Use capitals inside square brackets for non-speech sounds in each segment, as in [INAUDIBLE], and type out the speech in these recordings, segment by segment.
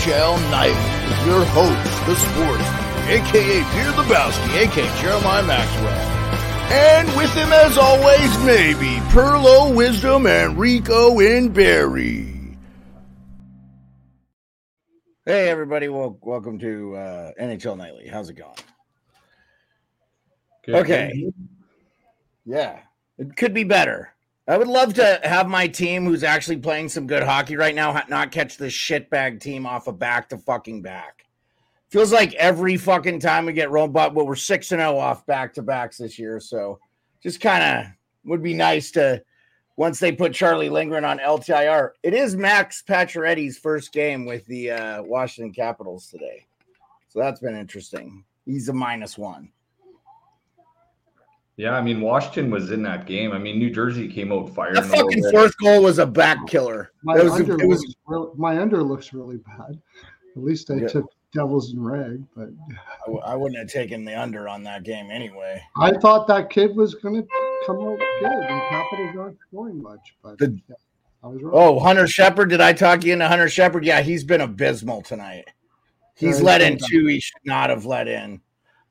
NHL Night with your host, the sports, aka Peter Lebowski, aka Jeremiah Maxwell. And with him as always, maybe Perlo Wisdom and Rico in Barry. Hey everybody, well, welcome to uh, NHL Nightly. How's it going? Good. Okay. Yeah, it could be better. I would love to have my team, who's actually playing some good hockey right now, not catch this shitbag team off a back to fucking back. Feels like every fucking time we get rolled, but well, we're six and zero off back to backs this year. So just kind of would be nice to once they put Charlie Lindgren on LTIR. It is Max Pacioretty's first game with the uh, Washington Capitals today, so that's been interesting. He's a minus one. Yeah, I mean Washington was in that game. I mean New Jersey came out firing. That fucking fourth goal was a back killer. My was, under it was looks real, my under looks really bad. At least I Yeah. took Devils and Reg, but I w- I wouldn't have taken the under on that game anyway. I thought that kid was going to come out good, and Capitals aren't scoring much. But The- yeah, I was wrong. Oh, Hunter Shepard. Did I talk you into Hunter Shepard? Yeah, he's been abysmal tonight. He's Yeah, let he's in been two he should not have let in.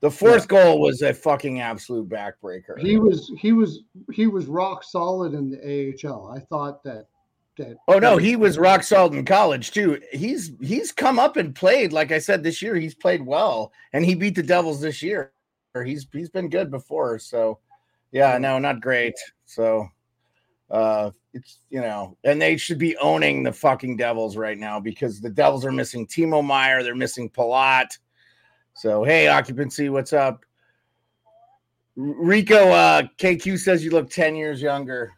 The fourth goal was a fucking absolute backbreaker. he was he was he was rock solid in the AHL. I thought that that. oh no, he was rock solid in college too. He's he's come up and played. Like I said, this year he's played well, and he beat the Devils this year. Or He's he's been good before. So yeah, no, not great. So uh it's you know, and they should be owning the fucking Devils right now because the Devils are missing Timo Meier, they're missing Palat. So hey, occupancy, what's up? Rico uh KQ says you look 10 years younger.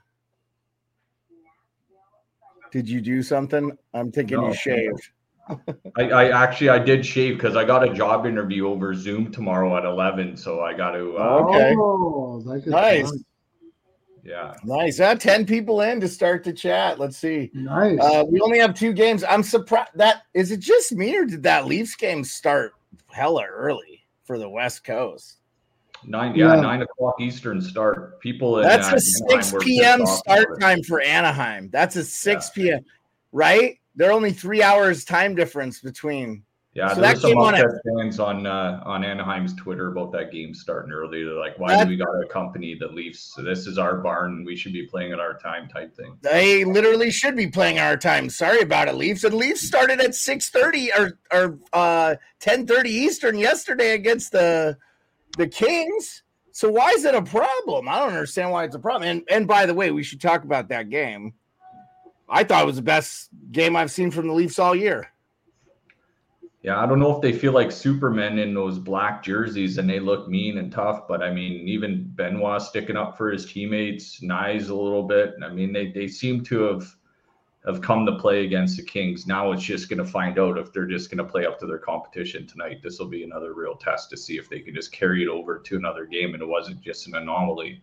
Did you do something? I'm thinking No. you shaved. [LAUGHS] I, I actually I did shave because I got a job interview over Zoom tomorrow at eleven, so I got to. Uh, Okay. Oh, that could- Nice. Yeah, Nice. Uh, 10 people in to start the chat. Let's see. Nice. Uh, we only have two games. I'm surprised that is it just me or did that Leafs game start hella early for the West Coast? nine. Yeah, Yeah. nine o'clock Eastern start. People. In, That's uh, a 6 p.m. pissed off start time for Anaheim. That's a 6 p.m. Right? They're only three hours time difference between. Yeah, So there that was some upset at- fans on uh, on Anaheim's Twitter about that game starting early. They're like, "Why That- do we got to accompany the Leafs? So this is our barn. We should be playing at our time." Type thing. They literally should be playing our time. Sorry about it, Leafs. And Leafs started at 6:30 or or uh 10:30 Eastern yesterday against the the Kings. So why is it a problem? I don't understand why it's a problem. And and by the way, we should talk about that game. I thought it was the best game I've seen from the Leafs all year. Yeah, I don't know if they feel like Supermen in those black jerseys and they look mean and tough, but I mean, even Benoit sticking up for his teammates, Nyes a little bit. I mean, they, they seem to have have come to play against the Kings. Now it's just going to find out if they're just going to play up to their competition tonight. This will be another real test to see if they can just carry it over to another game and it wasn't just an anomaly.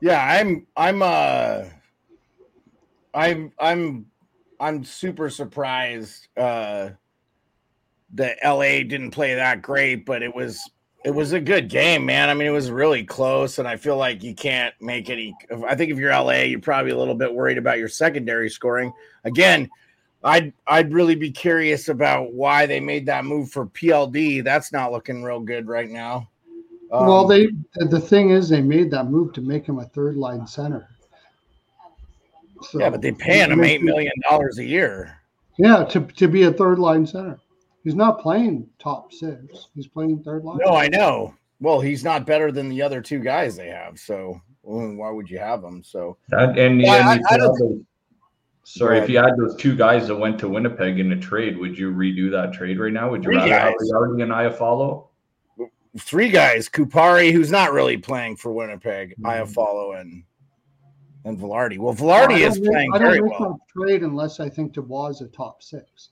Yeah, I'm I'm uh I'm I'm I'm super surprised uh that LA didn't play that great, but it was it was a good game, man. I mean, it was really close, and I feel like you can't make any. I think if you're LA, you're probably a little bit worried about your secondary scoring. Again, I'd I'd really be curious about why they made that move for PLD. That's not looking real good right now. Um, well, they the thing is they made that move to make him a third line center. So, yeah, but they paying him eight million dollars a year. Yeah, to to be a third line center. He's not playing top six. He's playing third line. No, I know. Well, he's not better than the other two guys they have. So well, why would you have him? So That, and, Yeah, and I- if I you don't those- sorry, if you had those two guys that went to Winnipeg in a trade, would you redo that trade right now? Would you Three rather have guys. Yardi and Iafallo? three guys: Kupari, who's not really playing for Winnipeg, Mhm. Iafallo, and and Vilardi. Well, Vilardi is make- playing I don't very make well. trade unless I think Dubois is a top six.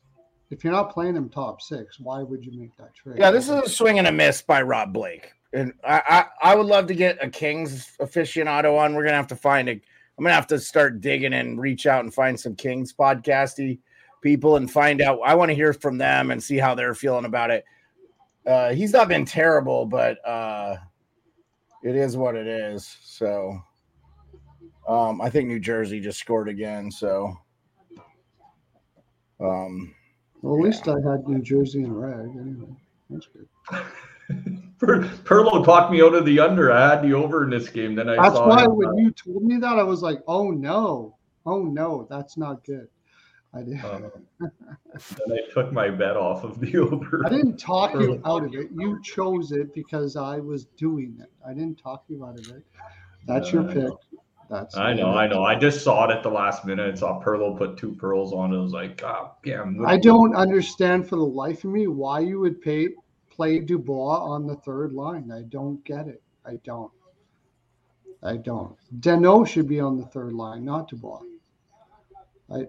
If you're not playing him top six, why would you make that trade? Yeah, this is a swing and a miss by Rob Blake, and I, I I would love to get a Kings aficionado on. We're gonna have to find a. I'm gonna have to start digging and reach out and find some Kings podcasty people and find out. I want to hear from them and see how they're feeling about it. Uh, he's not been terrible, but uh, it is what it is. So, um, I think New Jersey just scored again. So, um, Well, at least I had New Jersey and rag anyway. That's good. [LAUGHS] Per- Pearlo talked me out of the under. I had the over in this game. Then I That's saw why him, when uh, you told me that, I was like, "Oh no, oh no, that's not good." I did. uh, [LAUGHS] then I took my bet off of the [LAUGHS] over. I didn't talk you out of it. You chose it because I was doing it. I didn't talk you out of it. That's your pick. That's I know, I know. I just saw it at the last minute. Saw Pearlo put two pearls on it. I was like, ah, damn. I don't understand for the life of me why you would pay play Dubois on the third line. I don't get it. I don't. I don't. Danault should be on the third line, not Dubois. I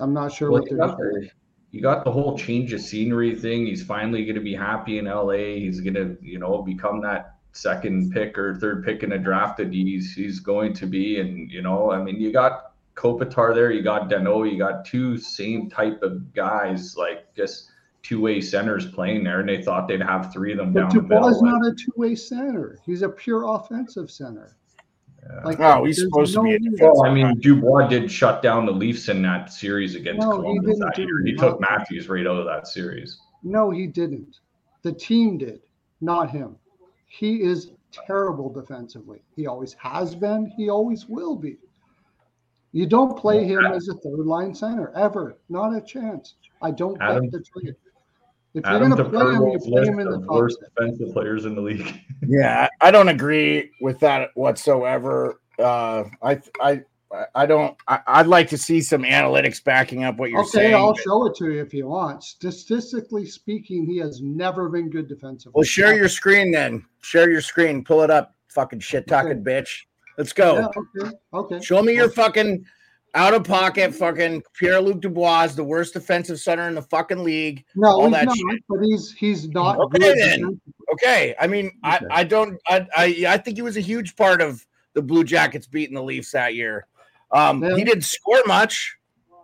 I'm not sure Well, what they're doing. you got the whole change of scenery thing. He's finally going to be happy in LA. He's going to, you know, become that second pick or third pick in a draft that he's he's going to be. And you know, I mean, you got Kopitar there, you got Danault, you got two same type of guys, like just two way centers playing there, and they thought they'd have three of them But down the Dubois middle. is not a two-way center. He's a pure offensive center. Yeah. Like No, he's there's supposed to be a Well, I mean, Dubois did shut down the Leafs in that series against No, he Columbus didn't that year. He that. took Matthews right out of that series. No, he didn't. The team did, not him. He is terrible defensively. He always has been. He always will be. You don't play him as a third line center ever. Not a chance. I don't Adam- get the trade. If you're Adam going to play him, you DePerlo's play list him in the of top worst defensive players in the league. Yeah, I I don't agree with that whatsoever. Uh, I, I, I don't. I, I'd like to see some analytics backing up what you're Okay, saying. Okay, I'll but- show it to you if you want. Statistically speaking, he has never been good defensively. well, share your screen then. Share your screen. Pull it up. Fucking shit talking bitch. Let's go. Yeah, okay, okay. Show me your fucking out of pocket fucking Pierre Luc Dubois, is the worst defensive center in the fucking league. No, all he's that not, shit. but he's he's not Okay, good. then. defensively. Okay, I mean, Okay. I, I don't, I, I, I think he was a huge part of the Blue Jackets beating the Leafs that year. Um, Yeah. he didn't score much,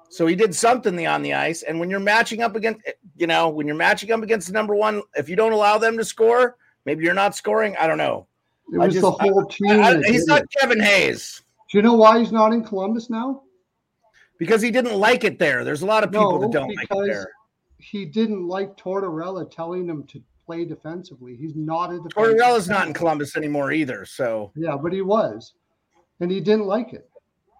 so he did something on the ice. And when you're matching up against, you know, when you're matching up against the number one, if you don't allow them to score, maybe you're not scoring. I don't know. It was just- the whole team. I- I- he's not. Kevin Hayes Do you know why he's not in Columbus now? because he didn't like it there. There's a lot of people No, that don't like it there. He didn't like Tortorella telling him to play defensively. He's not a defensive Tortorella's not in. Columbus anymore either. So Yeah, but he was, and he didn't like it.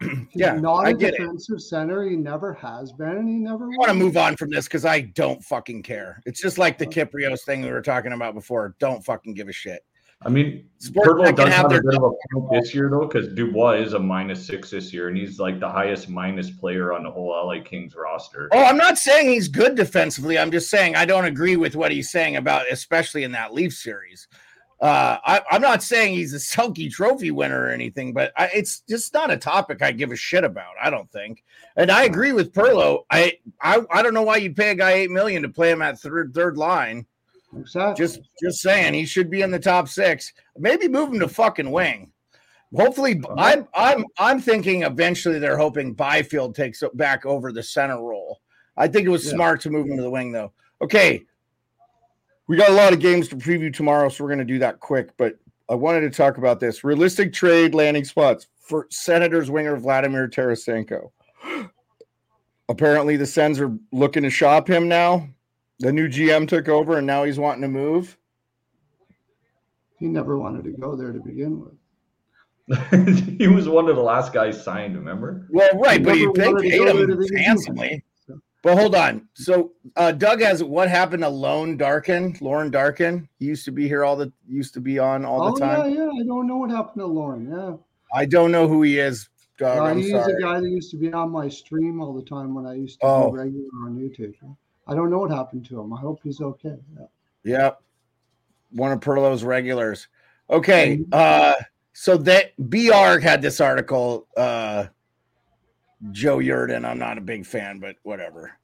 [CLEARS THROAT] He's Yeah, not a I get it. defensive center. He never has been, and he never I want to move on from this because I don't fucking care. It's just like the uh. Kiprios thing we were talking about before. Don't fucking give a shit. I mean, Sports Purple does have have a bit of a point this year though, because Dubois is a minus six this year, and he's like the highest minus player on the whole LA Kings roster. Oh, I'm not saying he's good defensively. I'm just saying I don't agree with what he's saying about, especially in that Leaf series. Uh, I, I'm not saying he's a Selke Trophy winner or anything, but I, it's just not a topic I give a shit about. I don't think, and I agree with Pearlo. I, I I don't know why you'd pay a guy eight million to play him at third third line. Just just saying, he should be in the top six. Maybe move him to fucking wing. Hopefully, I'm I'm I'm thinking eventually they're hoping Byfield takes it back over the center role. I think it was Yeah. smart to move him to the wing, though. Okay, we got a lot of games to preview tomorrow, so we're going to do that quick. But I wanted to talk about this realistic trade landing spots for Senators winger Vladimir Tarasenko. [GASPS] Apparently, the Sens are looking to shop him now. The new GM took over, and now he's wanting to move. He never wanted to go there to begin with. [LAUGHS] he was one of the last guys signed, remember? Well, right, He but you never they wanted to paid him to begin handsomely. But hold on. So uh, Doug has what happened to Lone Darkin? Lauren Darkin he used to be here all the used to be on all oh the time. yeah, yeah. I don't know what happened to Lauren. Yeah, I don't know who he is. Doug, Uh, he's sorry. a guy that used to be on my stream all the time when I used to Oh. be regular on YouTube. I don't know what happened to him. I hope he's okay. Yeah. Yep. One of Pearlo's regulars. Okay. Uh so that BR had this article, uh Joe Yerdon. I'm not a big fan, but whatever.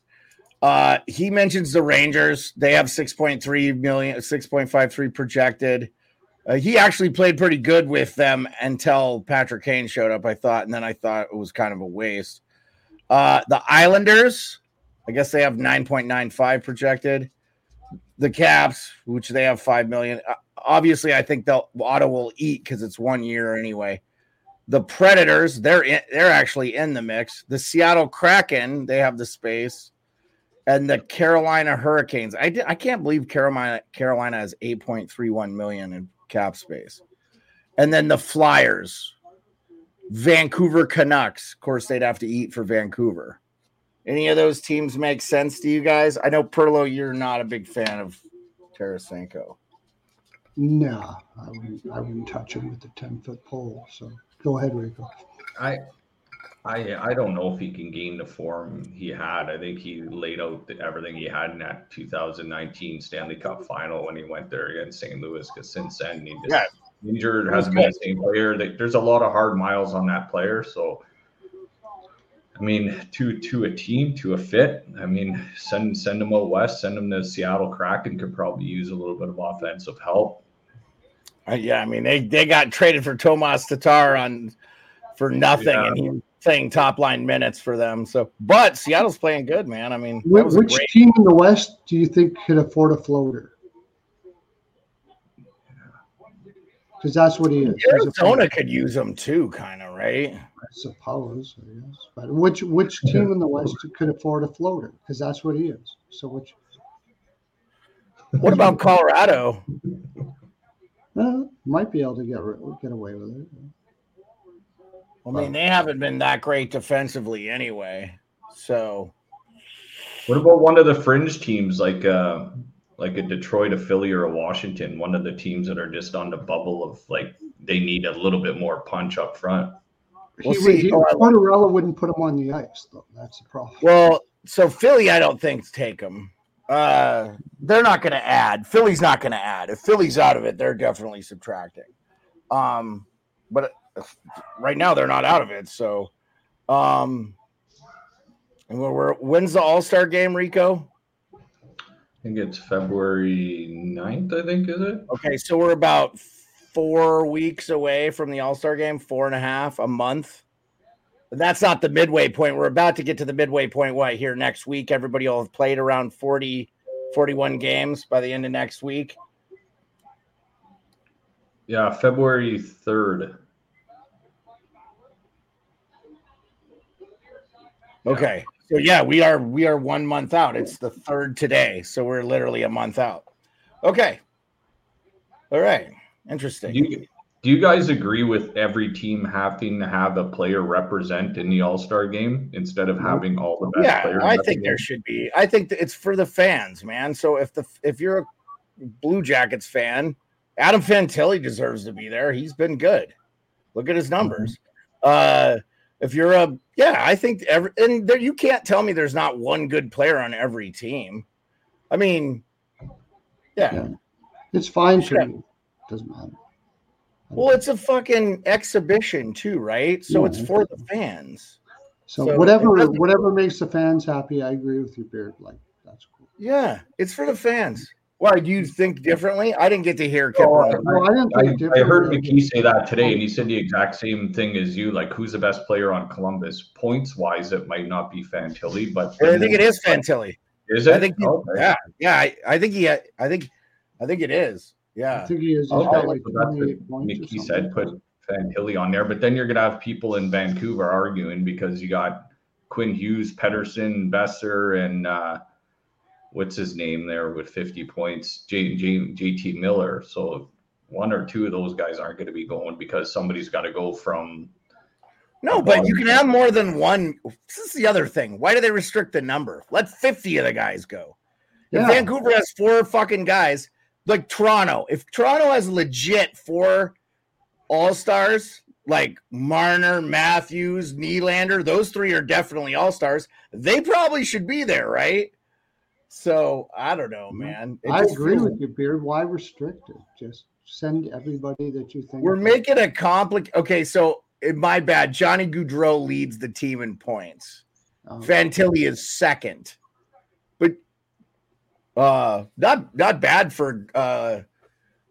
Uh he mentions the Rangers. They have 6.3 million, 6.53 projected. Uh, he actually played pretty good with them until Patrick Kane showed up, I thought, and then I thought it was kind of a waste. Uh the Islanders, I guess they have 9.95 projected the Caps, which they have five million. Uh, obviously, I think they'll Otto will eat because it's one year anyway. The Predators, they're in, they're actually in the mix. The Seattle Kraken, they have the space, and the Carolina Hurricanes. I I can't believe Carolina Carolina has eight point three one million in cap space, and then the Flyers, Vancouver Canucks. Of course, they'd have to eat for Vancouver. Any of those teams make sense to you guys? I know Pearlo, you're not a big fan of Tarasenko. No, I wouldn't. I wouldn't touch him with a ten foot pole. So go ahead, Rico. I I I don't know if he can gain the form he had. I think he laid out the, everything he had in that 2019 Stanley Cup final when he went there against St. Louis. Because since then he just Yeah. injured, hasn't been the same player. There- There's a lot of hard miles on that player. So I mean, to to a team, to a fit. I mean, send send him out west, send him to Seattle Kraken. Could probably use a little bit of offensive help. Uh, yeah, I mean they they got traded for Tomas Tatar on for nothing, Yeah. and he was playing top line minutes for them. So, but Seattle's playing good, man. I mean, that Which, was which great. team in the West do you think could afford a floater? Because that's what he is. He's a Arizona could use them too, kind of right. I suppose. I guess. But which which [LAUGHS] team in the West could afford a floater? Because that's what he is. So which? What about Colorado? Uh, might be able to get get away with it. I mean, they haven't been that great defensively anyway. So, What about one of the fringe teams like uh like a Detroit, a Philly, or a Washington? One of the teams that are just on the bubble of like they need a little bit more punch up front. We'll he, see. he, Oh, Tortorella wouldn't put him on the ice, though. That's the problem. well, so Philly, I don't think take them. Uh, they're not going to add. Philly's not going to add. If Philly's out of it, they're definitely subtracting. Um, but uh, right now they're not out of it. So, um, and we're, we're when's the All Star game, Rico? I think it's February 9th, I think, is it? Okay, so we're about four weeks away from the All Star game, four and a half, a month. That's not the midway point. We're about to get to the midway point. What here next week? Everybody will have played around 40, 41 games by the end of next week. Yeah, February 3rd. Okay. So yeah, we are we are one month out. It's the third today. So we're literally a month out. Okay. All right. Interesting. You, do you guys agree with every team having to have a player represent in the All Star game instead of having all the best yeah, players? I think there should be. I think it's for the fans, man. So if the if you're a Blue Jackets fan, Adam Fantilli deserves to be there. He's been good. Look at his numbers. Uh if you're a yeah, I think every and there you can't tell me there's not one good player on every team. I mean, yeah. Yeah. It's fine Sure. for you. Doesn't matter. Well, it's a fucking exhibition too, right? So Yeah, it's for the fans. So, so whatever whatever makes the fans happy, I agree with you, Beard. Like that's cool. Yeah, it's for the fans. Why do you think differently? I didn't get to hear Oh, No, I didn't I, think I differently. heard McKee say that today, and he said the exact same thing as you. Like, who's the best player on Columbus? Points wise, it might not be Fantilli, but I think it is Fantilli. Is it? I think he- Okay. Yeah, yeah. I, I think he. I think. I think it is. I Yeah. think he is. He's Okay, got like so that's 28 points. or Mickey said. Put Hilly on there, but then you're gonna have people in Vancouver arguing because you got Quinn Hughes, Pettersson, Boeser, and uh, what's his name there with 50 points, J, J, JT Miller. So one or two of those guys aren't going to be going because somebody's got to go from. No, but you can have more than one. This is the other thing. Why do they restrict the number? Let 50 of the guys go. If Yeah. Vancouver has four fucking guys, like Toronto, if Toronto has legit four all stars, like Marner, Matthews, Nylander, those three are definitely all stars. They probably should be there, right? So I don't know, man. It I agree feels- with you, Beard. Why restrict it? Just send everybody that you think We're making a complex. Okay, so eh, my bad. Johnny Gaudreau leads the team in points. um, Fantilli is second, uh, not not bad for uh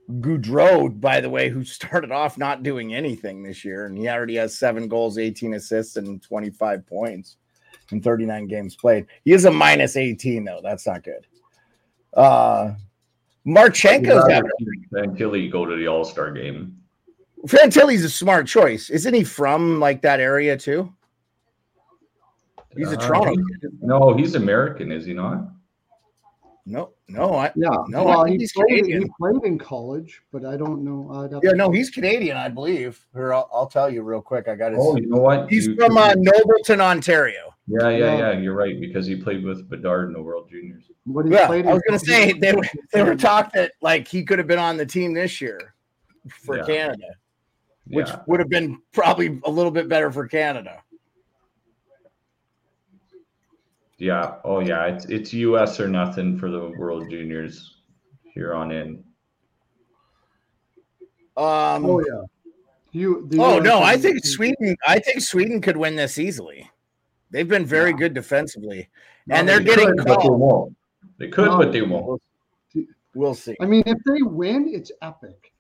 Gaudreau, by the way, who [LAUGHS] started off not doing anything this year, and he already has seven goals, 18 assists, and 25 points in 39 games played. He is a minus 18 though. That's not good. Uh, Marchenko's having until he go to the All Star game. Fantilli's a smart choice. Isn't he from like that area too? He's a Uh, Toronto kid. No, he's American, is he not? No, no, I yeah, No, I well, think he he's played, he played in college, but I don't know. I'd have yeah, no, he's Canadian, I believe. Or I'll, I'll tell you real quick. I got his. Oh, you know what? he's You from uh, Nobleton, Ontario. yeah, yeah, yeah. You're right because he played with Bedard in the World Juniors. But he Yeah, played I was gonna say they were they were talk that like he could have been on the team this year for Yeah. Canada, which Yeah. would have been probably a little bit better for Canada. Yeah. Oh, yeah. It's it's U.S. or nothing for the World Juniors here on in. Um, Oh yeah. You. The Oh US no, I is- think Sweden. I think Sweden could win this easily. They've been very Yeah. good defensively, No, and they're They getting could, but they won't. They could, No. but they won't. We'll see. I mean, if they win, it's epic.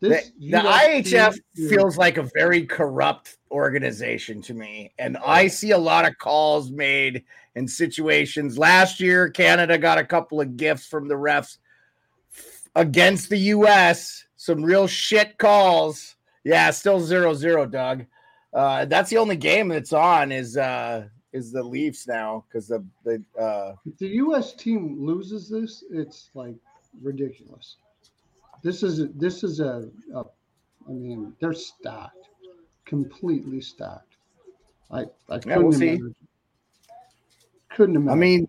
The, This the US IHF team feels like a very corrupt organization to me, and I see a lot of calls made in situations. Last year, Canada got a couple of gifts from the refs against the U.S. Some real shit calls. Yeah, still zero zero, Doug. Uh, that's the only game that's on is uh, is the Leafs now because the the uh, the U.S. team loses this, it's like ridiculous. This is this is a, a I mean, they're stacked, completely stacked. I I couldn't we'll see. imagine. Couldn't I mean,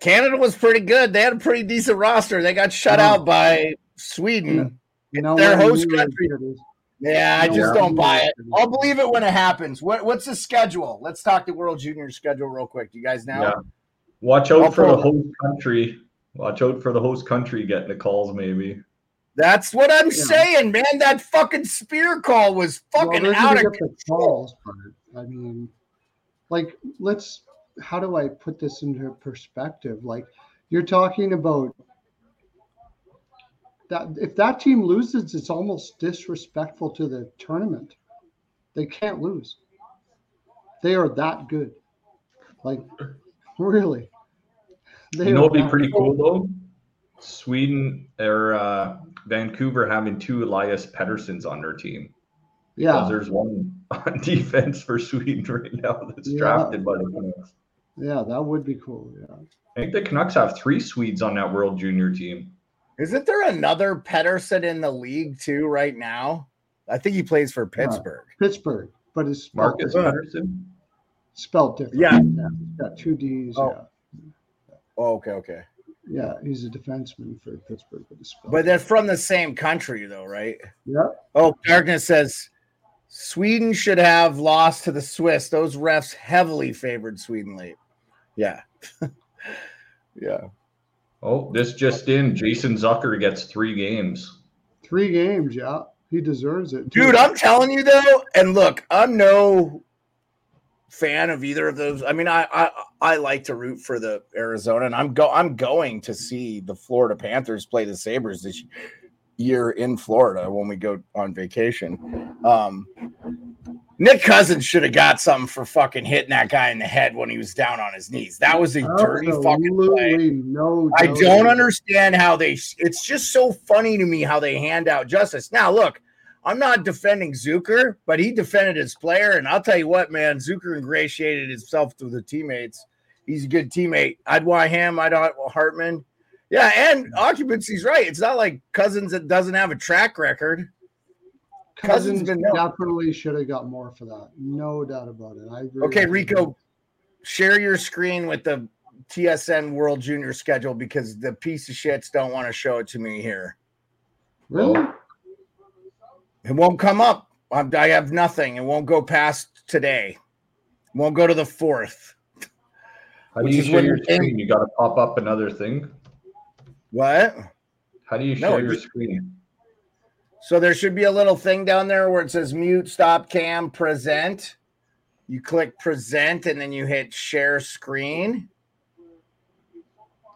Canada was pretty good. They had a pretty decent roster. They got shut Yeah. out by Sweden. you know their host country. it is. Yeah, I just don't buy it. I'll believe it when it happens. What, what's the schedule? Let's talk the World Junior schedule real quick. Do you guys know? Yeah. Watch out I'll for the pull host country. Watch out for the host country getting the calls, maybe. That's what I'm Yeah. saying, man. That fucking spear call was fucking they're out of control. calls, I mean, like, let's. How do I put this into perspective? Like, you're talking about that. If that team loses, it's almost disrespectful to the tournament. They can't lose. They are that good. Like, [LAUGHS] really. They You know, it'd be pretty good. cool though. Sweden or uh, Vancouver having two Elias Petterssons on their team. Yeah. There's one [LAUGHS] on defense for Sweden right now that's Yeah. drafted by the Canucks. Yeah, that would be cool. Yeah. I think the Canucks have three Swedes on that World Junior team. Isn't there another Pettersson in the league too right now? I think he plays for uh, Pittsburgh. Pittsburgh, but it's spelled Marcus different. Pettersson. spelled different. Yeah. He's got two D's. Oh. Yeah. Oh, okay, okay. Yeah, he's a defenseman for Pittsburgh, but it's. But they're from the same country, though, right? yeah, Oh, Darkness says Sweden should have lost to the Swiss. Those refs heavily favored Sweden late. Yeah. yeah. Oh, this just in. Jason Zucker gets three games. three games. Yeah, he deserves it. Dude, I'm telling you though, and look, I'm no fan of either of those. I mean, I I, I like to root for the Arizona, and I'm go I'm going to see the Florida Panthers play the Sabres this year in Florida when we go on vacation. Um, Nick Cousins should have got something for fucking hitting that guy in the head when he was down on his knees. That was a dirty fucking play. No. I don't understand how they. It's just so funny to me how they hand out justice. Now, look, I'm not defending Zucker, but he defended his player, and I'll tell you what, man, Zucker ingratiated himself to the teammates. He's a good teammate. I'd want him. I'd want Hartman. Yeah, and occupancy's right. It's not like Cousins that doesn't have a track record. Cousins Cousins been definitely should have got more for that. No doubt about it. I agree. Okay, with you. Rico, share your screen with the TSN World Junior schedule because the piece of shits don't want to show it to me here. Really? It won't come up. I'm, I have nothing. It won't go past today. It won't go to the fourth. How do Which you is share when your you're in- You got to pop up another thing. What? How do you No, share it your just- screen? So there should be a little thing down there where it says mute, stop cam, present. You click present and then you hit share screen.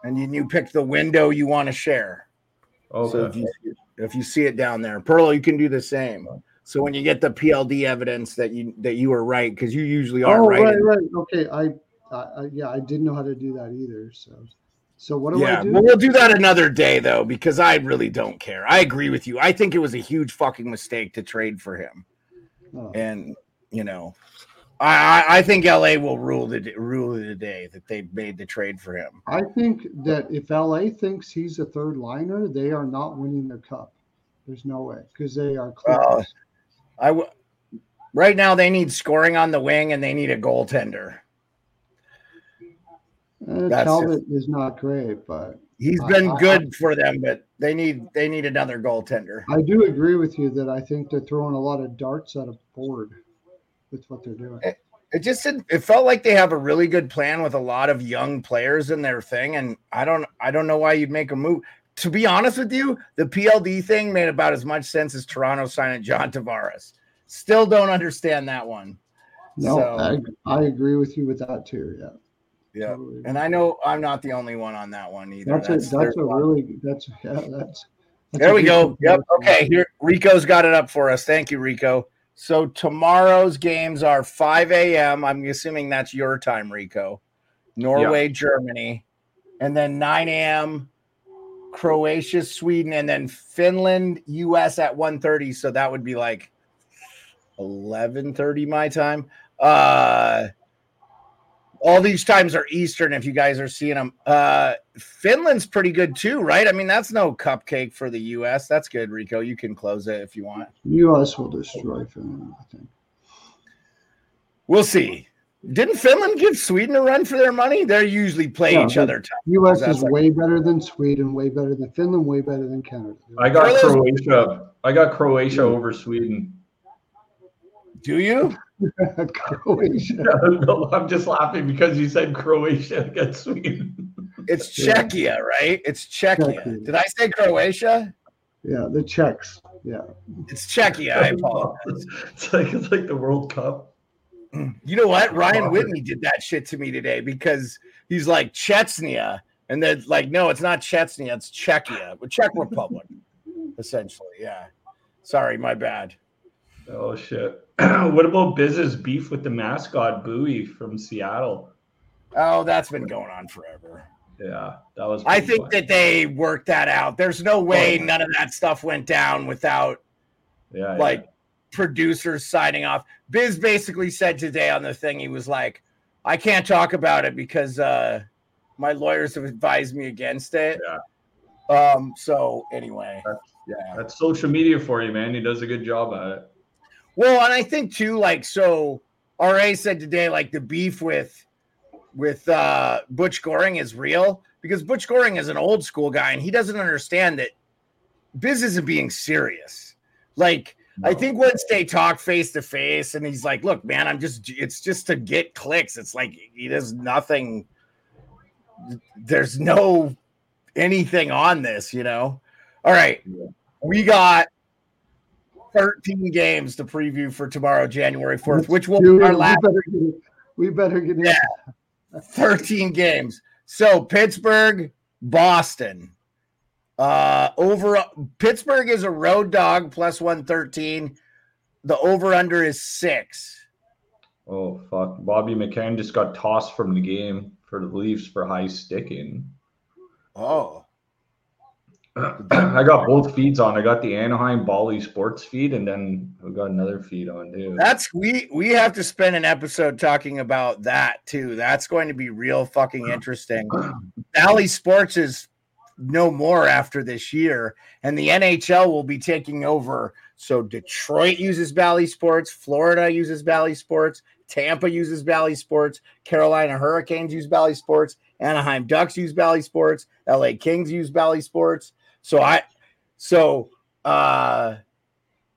And then you pick the window you want to share. Okay. So if you if you see it down there, Pearl, you can do the same. So when you get the PLD evidence that you that you were right, because you usually are Oh, right. right, right. Okay, I, I, I, yeah, I didn't know how to do that either. So, so what do yeah, I do? well, we'll do that another day though, because I really don't care. I agree with you. I think it was a huge fucking mistake to trade for him. Oh. and you know, I I, I think LA will rule the rule of the day that they made the trade for him. I think that if LA thinks he's a third liner, they are not winning their cup. There's no way because they are Well, Clippers. I w- right now they need scoring on the wing and they need a goaltender. Uh, that's Talbot is not great, but He's I- been I- good for them, but they need they need another goaltender. I do agree with you that I think they're throwing a lot of darts at a board with what they're doing. It just didn't- it felt like they have a really good plan with a lot of young players in their thing, and I don't I don't know why you'd make a move. To be honest with you, the PLD thing made about as much sense as Toronto signing John Tavares. Still don't understand that one. No, So- I, I agree with you with that too. Yeah. Yeah, Totally. and I know I'm not the only one on that one either. That's, a that's a lot. really that's yeah that's, that's There we good go. Yep. Okay. Here, Rico's got it up for us. Thank you, Rico. So tomorrow's games are 5 a.m. I'm assuming that's your time, Rico. Norway, Germany, and then 9 a.m. Croatia, Sweden, and then Finland, U.S. at 1:30. So that would be like 11:30 my time. Uh, all these times are Eastern. If you guys are seeing them, uh, Finland's pretty good too, right? I mean, that's no cupcake for the U.S. That's good, Rico. You can close it if you want. U.S. will destroy Finland. I think. We'll see. Didn't Finland give Sweden a run for their money? They usually play Yeah, each other. tough. U.S. Is like- way better than Sweden, way better than Finland, way better than Canada. I got Croatia. I got Croatia over Sweden. Do you? [LAUGHS] Croatia. [LAUGHS] no, I'm just laughing because you said Croatia against Sweden. It's Yeah. Czechia, right? It's Czechia. Czechia. Did I say Croatia? Yeah, the Czechs. Yeah. It's Czechia. I apologize. [LAUGHS] It's like it's like the World Cup. You know what? Ryan Whitney did that shit to me today because he's like Chechnya, and then like, no, it's not Chechnya, it's Czechia, but Czech Republic, essentially. Yeah. Sorry, my bad. Oh shit! [CLEARS THROAT] what about Biz's beef with the mascot Buoy from Seattle? Oh, that's been going on forever. Yeah, that was. I think that they worked that out. There's no way Oh. none of that stuff went down without yeah, yeah. like producers signing off. Biz basically said today on the thing, he was like, I can't talk about it because uh my lawyers have advised me against it. Yeah. Um, so anyway, yeah. that's social media for you, man. He does a good job at it. Well, and I think too, like, so RA said today, like the beef with with uh Butch Goring is real because Butch Goring is an old school guy and he doesn't understand that Biz isn't being serious. Like, I think once they talk face to face and he's like, look, man, I'm just it's just to get clicks. It's like he does nothing. There's no anything on this, you know. All right. We got 13 games to preview for tomorrow, January 4th, Let's which will be it. our we last better get it. We better get it. Yeah. 13 games. So Pittsburgh, Boston. Uh over Pittsburgh is a road dog plus 113. The over under is six. Oh fuck! Bobby McMann just got tossed from the game for the Leafs for high sticking. Oh. I got both feeds on. I got the Anaheim Bally Sports feed, and then we got another feed on too. That's we we have to spend an episode talking about that too. That's going to be real fucking interesting. Bally Sports is no more after this year, and the NHL will be taking over. So Detroit uses Bally Sports, Florida uses Bally Sports, Tampa uses Bally Sports, Carolina Hurricanes use Bally Sports, Anaheim Ducks use Bally Sports, LA Kings use Bally Sports. So I, so uh,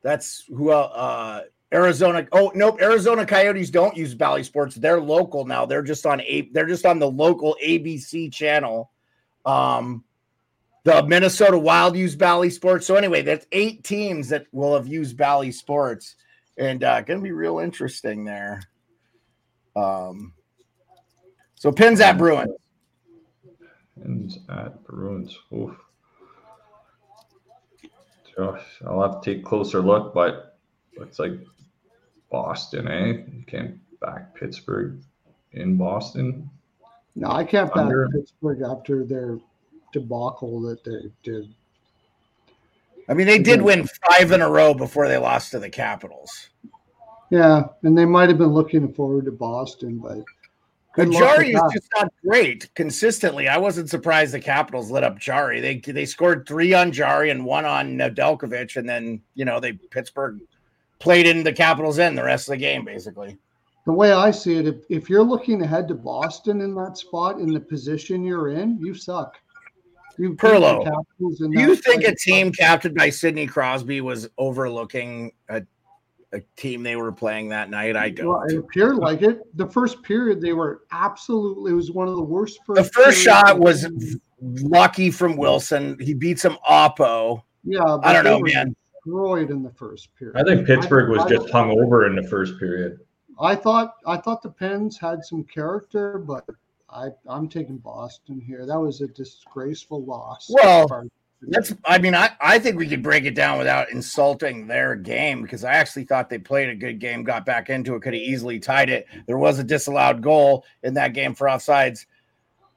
that's who uh Arizona. Oh nope, Arizona Coyotes don't use Bally Sports. They're local now. They're just on a. They're just on the local ABC channel. Um, the Minnesota Wild use Bally Sports. So anyway, that's eight teams that will have used Bally Sports, and uh, going to be real interesting there. Um, so Pens at Bruins. Pens at Bruins. Oof. Josh, I'll have to take a closer look, but looks like Boston, eh? You can't back Pittsburgh in Boston. No, I can't back Under. Pittsburgh after their debacle that they did. I mean, they did win five in a row before they lost to the Capitals. Yeah, and they might have been looking forward to Boston, but Jarry is just not great consistently. I wasn't surprised the Capitals lit up Jarry. They they scored three on Jarry and one on Nedeljkovic, and then you know they Pittsburgh played in the Capitals end the rest of the game, basically. The way I see it, if, if you're looking ahead to Boston in that spot in the position you're in, you suck. You Pearlo, do you think a team captained by Sidney Crosby was overlooking a team they were playing that night? I don't. Well, it appeared like it. The first period, they were absolutely. It was one of the worst. First the first shot was lucky from Wilson. He beat some Oppo. Yeah, I don't know, man destroyed in the first period. I think Pittsburgh was I, just hung over in the first period. I thought I thought the Pens had some character, but I I'm taking Boston here. That was a disgraceful loss. Well, that's I mean I I think we could break it down without insulting their game because I actually thought they played a good game, got back into it, could have easily tied it. There was a disallowed goal in that game for offsides.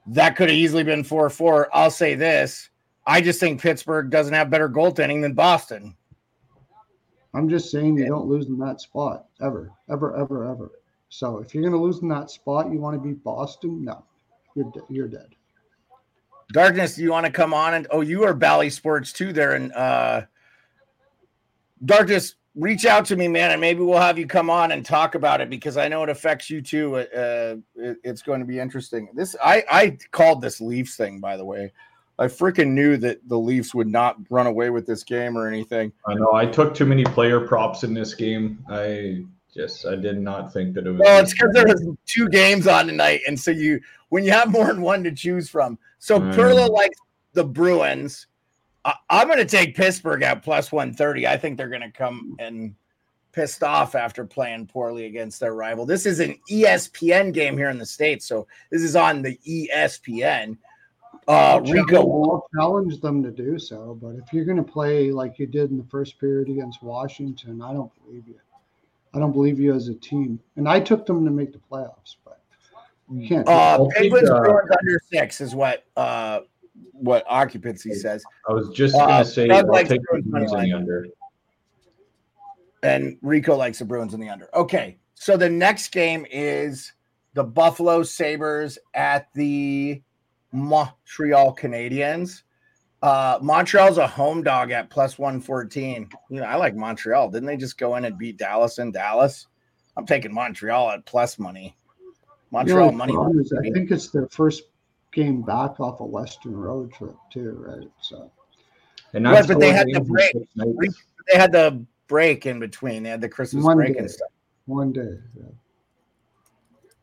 That could have easily been 4-4. I'll say this. I just think Pittsburgh doesn't have better goaltending than Boston. I'm just saying you don't lose in that spot ever, ever, ever, ever. So if you're going to lose in that spot, you want to beat Boston? No, you're you're dead. Darkness, do you want to come on and oh, you are Bally Sports too there and uh Darkness, reach out to me, man, and maybe we'll have you come on and talk about it because I know it affects you too. Uh, it, it's going to be interesting. This I I called this Leafs thing by the way. I freaking knew that the Leafs would not run away with this game or anything. I know I took too many player props in this game. I just I did not think that it was. Well, it's because there was two games on tonight, and so you when you have more than one to choose from. So mm. Pearlo likes the Bruins. I, I'm going to take Pittsburgh at plus one thirty. I think they're going to come and pissed off after playing poorly against their rival. This is an ESPN game here in the states, so this is on the ESPN. Uh, Rico will challenge them to do so, but if you're going to play like you did in the first period against Washington, I don't believe you. I don't believe you as a team. And I took them to make the playoffs, but you can't. Uh, Penguins uh, under six is what uh, what occupancy says. I was just going to uh, say Doug likes the Bruins in the under. And Rico likes the Bruins in the under. Okay, so the next game is the Buffalo Sabres at the Montreal Canadiens. Uh, Montreal's a home dog at plus 114. You know, I like Montreal. Didn't they just go in and beat Dallas in Dallas? I'm taking Montreal at plus money. Montreal money. Is, I think it's their first game back off a Western road trip too, right? So, and yeah, but they had the break. They had the break in between. They had the Christmas One break day. and stuff. One day. Yeah.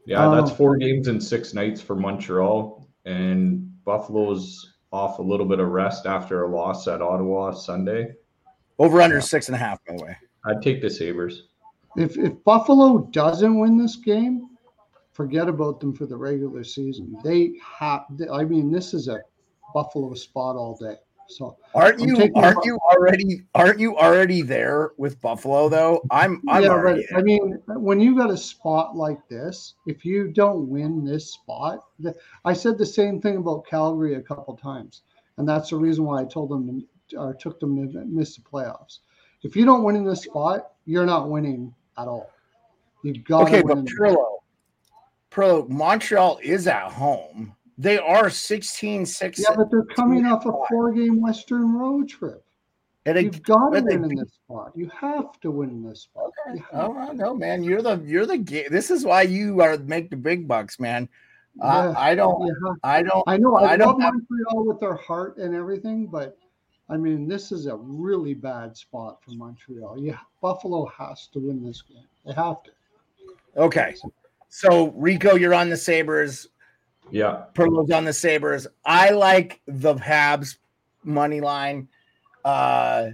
Yeah, that's um, four games in six nights for Montreal and Buffalo's off a little bit of rest after a loss at Ottawa Sunday. Over under yeah. six and a half, by the way. I'd take the Sabres. If if Buffalo doesn't win this game, forget about them for the regular season. They have. I mean, this is a Buffalo spot all day. So aren't you aren't you already aren't you already there with Buffalo though? I'm I'm yeah, already I mean, when you got a spot like this, if you don't win this spot, the, I said the same thing about Calgary a couple times, and that's the reason why I told them to, or took them to miss the playoffs. If you don't win in this spot, you're not winning at all. You've got okay, but Pearlo, Pearlo, Montreal is at home They are 16 6. Yeah, but they're coming off a four game Western road trip. And it, You've got to but they win in this spot. You have to win in this spot. Okay. All right, no, man. You're the you're the this is why you are make the big bucks, man. Uh, Yeah. I don't have- I don't I know I, I don't love Montreal with their heart and everything, but I mean this is a really bad spot for Montreal. Yeah, Buffalo has to win this game. They have to. okay. So Rico, you're on the Sabres. Yeah. Pearlo's on the Sabres. I like the Habs money line. Uh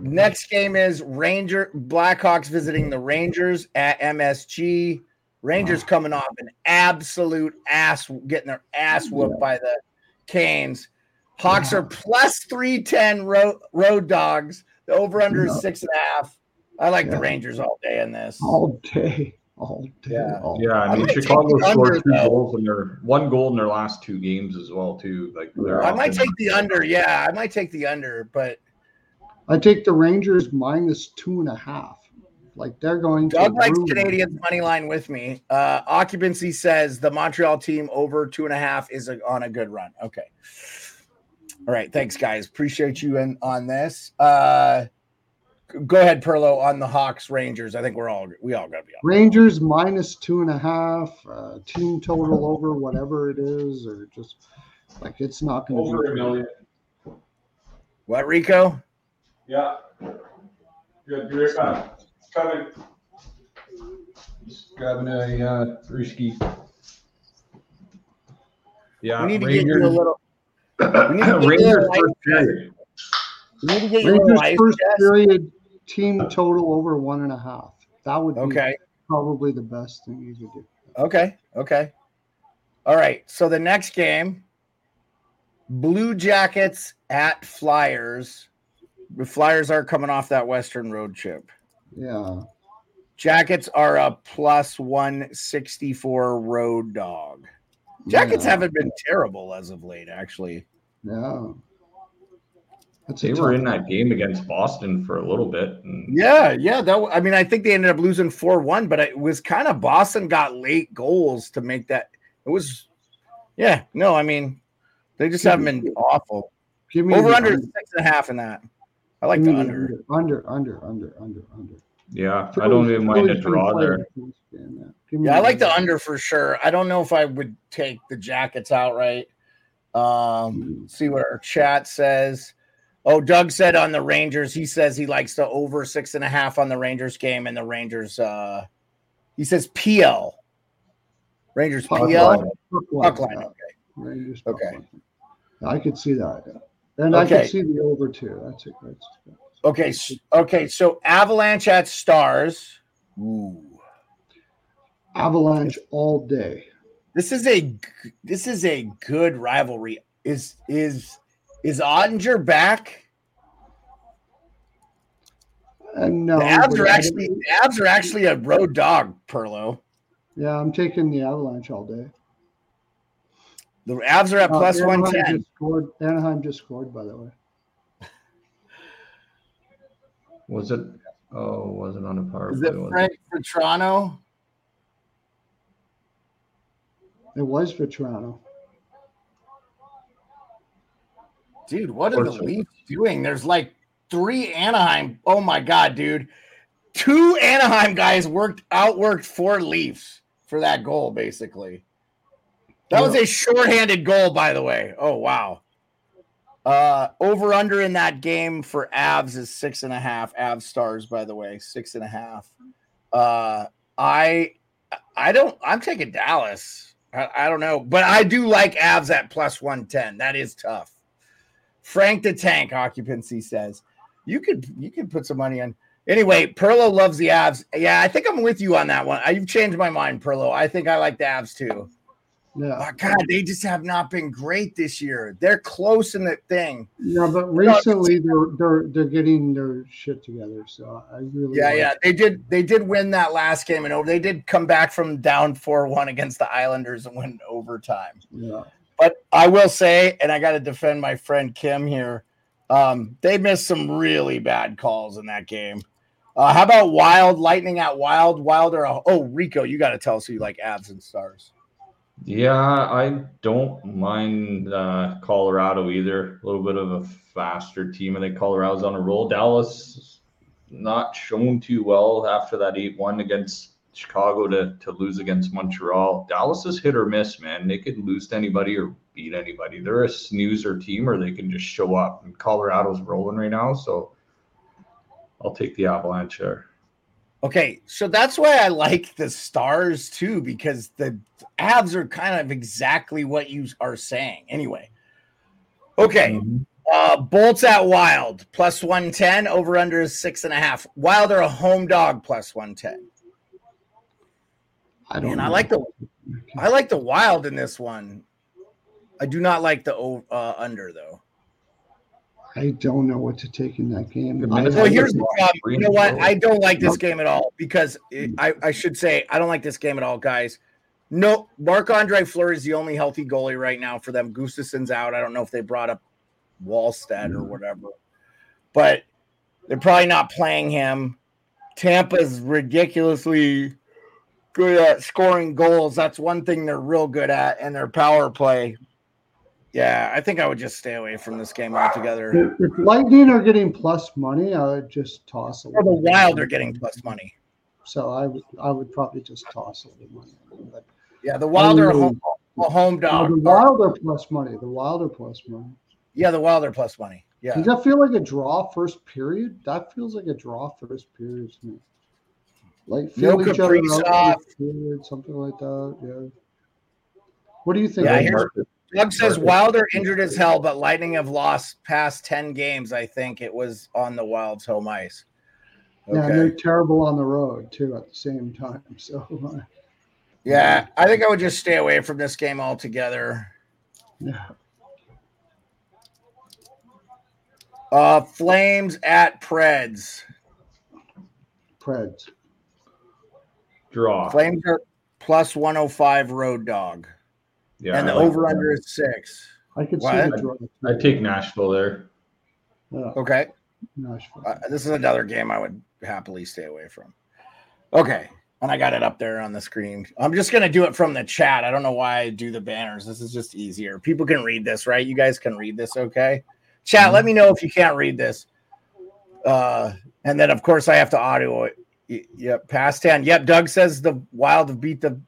next game is Ranger Blackhawks visiting the Rangers at MSG. Rangers coming off an absolute ass getting their ass whooped by the Canes. Hawks are plus 310 road, road dogs. The over under is six and a half. I like the Rangers all day in this. All day. All day. Yeah. all Yeah, I mean gonna Chicago the under, scored two though. goals in their one goal in their last two games as well too. Like they're I might take the under. Yeah, I might take the under, but I take the Rangers minus two and a half. Like they're going to Doug likes ruin- Canadians money line with me. Uh, occupancy says the Montreal team over two and a half is a, on a good run. Okay. All right. Thanks, guys. Appreciate you in, on this. Uh, g- go ahead, Pearlo, on the Hawks Rangers. I think we're all we all gotta be on. Rangers minus two and a half, uh, team total over whatever it is, or just like it's not going to over be a million. What, Rico? Yeah. Good. Here it comes. Coming. Just grabbing a uh, brewski. Yeah, we need to get you a little. we need to get a Rangers little first period. We need to get you a little Rangers first chest. period team total over one and a half. That would be Okay. probably the best thing you could do. Okay. Okay. All right. So the next game, Blue Jackets at Flyers. The Flyers are coming off that Western road trip. Yeah. Jackets are a plus 164 road dog. Jackets yeah. haven't been terrible as of late, actually. Yeah. That's They were in that game against Boston for a little bit. And Yeah, yeah. That w- I mean, I think they ended up losing 4 1, but it was kind of Boston got late goals to make that. It was, yeah, no, I mean, they just haven't been awful. Give me Over the under six and a half in that. I like the me under. Under, under, under, under, under. yeah, I don't even mind a draw there. a close game, yeah. Yeah, I like the under for sure. I don't know if I would take the jackets outright. Um, see what our chat says. Oh, Doug said on the Rangers, he says he likes the over six and a half on the Rangers game, and the Rangers uh he says PL. Rangers Puck PL. line. Puck line. Okay. Rangers Okay. line. I could see that. And I Okay. could see the over too. That's it. Okay. Okay. So Avalanche at Stars. Ooh. Avalanche all day. This is a this is a good rivalry. Is is is Oettinger back? And no, the Avs are actually the Avs are actually a road dog, Pearlo. Yeah, I'm taking the Avalanche all day. The Avs are at Uh, plus Anaheim one ten. Just scored. Anaheim just scored, by the way. Was it? Oh, was it on a power Is play? it was Frank for Toronto? It was for Toronto. Dude, what are the Leafs doing? There's like three Anaheim. Oh my god, dude. Two Anaheim guys worked outworked four Leafs for that goal, basically. That was a shorthanded goal, by the way. Oh wow. Uh over under in that game for Avs is six and a half. Avs stars, by the way, six and a half. Uh I I don't I'm taking Dallas. I, I don't know, but I do like Avs at plus 110. That is tough. Frank the Tank occupancy says you could you could put some money on. Anyway, Pearlo loves the avs. Yeah, I think I'm with you on that one. You've changed my mind, Pearlo. I think I like the avs too. Yeah. Oh, God, they just have not been great this year. They're close in the thing. Yeah, but recently they're they're they're getting their shit together. So I really Yeah, like yeah, they did. They did win that last game, and over. They did come back from down four one against the Islanders and win overtime. Yeah. But I will say, and I got to defend my friend Kim here. Um, they missed some really bad calls in that game. Uh, how about Wild Lightning at Wild? Wilder. Oh, Rico, you got to tell us who you like, Avs and Stars. Yeah, I don't mind uh, Colorado either. A little bit of a faster team. I think Colorado's on a roll. Dallas not shown too well after that 8 1 against Chicago to, to lose against Montreal. Dallas is hit or miss, man. They could lose to anybody or beat anybody. They're a snoozer team or they can just show up. And Colorado's rolling right now. So I'll take the Avalanche there. Okay, so that's why I like the stars too, because the avs are kind of exactly what you are saying. Anyway, okay, mm-hmm. uh, Bolts at Wild plus one ten over under is six and a half. Wild are a home dog plus one ten. I don't. And I like the I like the Wild in this one. I do not like the uh, under though. I don't know what to take in that game. Well, here's the problem. You know what? I don't like this game at all because it, I, I should say I don't like this game at all, guys. No, Marc Andre Fleury is the only healthy goalie right now for them. Gustavsson's out. I don't know if they brought up Wallstedt or whatever, but they're probably not playing him. Tampa's ridiculously good at scoring goals. That's one thing they're real good at, and their power play. Yeah, I think I would just stay away from this game altogether. If Lightning are getting plus money, I would just toss a little. Or the Wild are getting plus money. So I would I would probably just toss a little money. But yeah, the Wild are a home, a home oh, dog. No, the Wild are plus money. The Wild are plus money. Yeah, the Wild are plus money. Yeah. Does that feel like a draw first period? That feels like a draw first period to me. Like feel no each other out period, something like that. Yeah. What do you think? Yeah, Doug says Wilder injured as hell, but Lightning have lost past 10 games. I think it was on the Wild's home ice. Okay. Yeah, they're terrible on the road too at the same time. [LAUGHS] So, uh, yeah, I think I would just stay away from this game altogether. Yeah. Uh, Flames at Preds. Preds. Draw. Flames are plus 105 road dog. Yeah, and the like over under is six. I could see I, I take Nashville there. Yeah. Okay. Nashville. Uh, this is another game I would happily stay away from. Okay. And I got it up there on the screen. I'm just going to do it from the chat. I don't know why I do the banners. This is just easier. People can read this, right? You guys can read this, okay? Chat, mm-hmm. let me know if you can't read this. Uh, and then, of course, I have to audio it. Yep, past 10. Yep, Doug says the Wild have beat the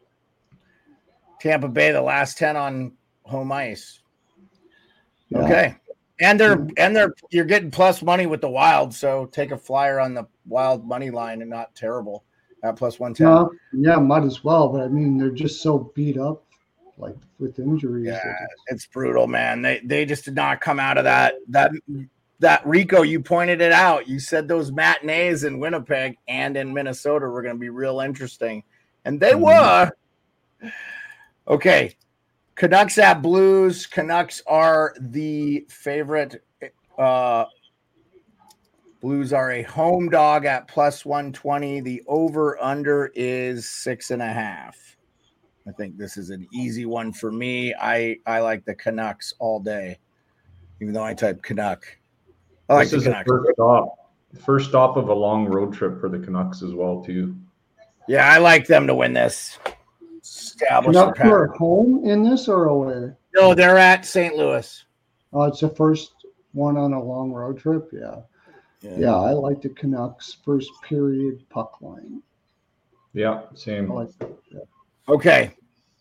Tampa Bay the last 10 on home ice. Yeah. Okay. And they're and they're you're getting plus money with the wild, so take a flyer on the wild money line and not terrible at plus one ten. Uh, yeah, might as well, but I mean they're just so beat up like with injuries. Yeah, it's brutal, man. They they just did not come out of that that that Rico, you pointed it out. You said those matinees in Winnipeg and in Minnesota were going to be real interesting, and they mm-hmm. were. Okay. Canucks at Blues. Canucks are the favorite. Uh, Blues are a home dog at plus 120. The over under is six and a half. I think this is an easy one for me. I, I like the Canucks all day, even though I type Canuck. I like this is Canucks. first stop. First stop of a long road trip for the Canucks as well, too. Yeah, I like them to win this establish Not for home in this or away? No, they're at St. Louis. Oh, it's the first one on a long road trip. Yeah. Yeah, yeah I like the Canucks first period puck line. Yeah, same. Like yeah. Okay.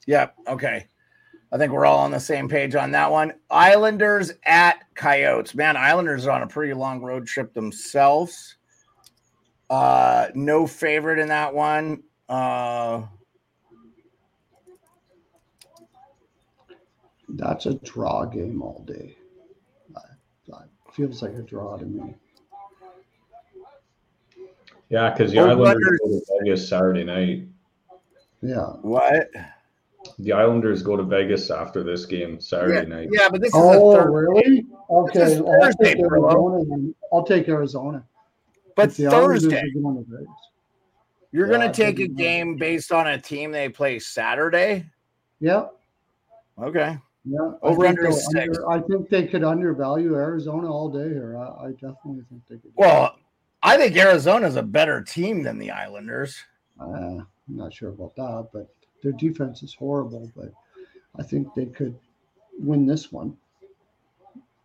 Yeah. Okay. I think we're all on the same page on that one. Islanders at Coyotes. Man, Islanders are on a pretty long road trip themselves. Uh, no favorite in that one. Uh, that's a draw game all day. feels like a draw to me. Yeah, because the Islanders go to Vegas Saturday night. Yeah. What? The Islanders go to Vegas after this game Saturday yeah, night. Yeah, but this is oh, really? Okay, well, I'll, take Arizona, I'll take Arizona. But Thursday, you're yeah, going to take a game based on a team they play Saturday. Yep. Okay. Yeah, over under six. Under, I think they could undervalue Arizona all day here. I, I definitely think they could. Well, I think Arizona is a better team than the Islanders. Uh, I'm not sure about that, but their defense is horrible. But I think they could win this one.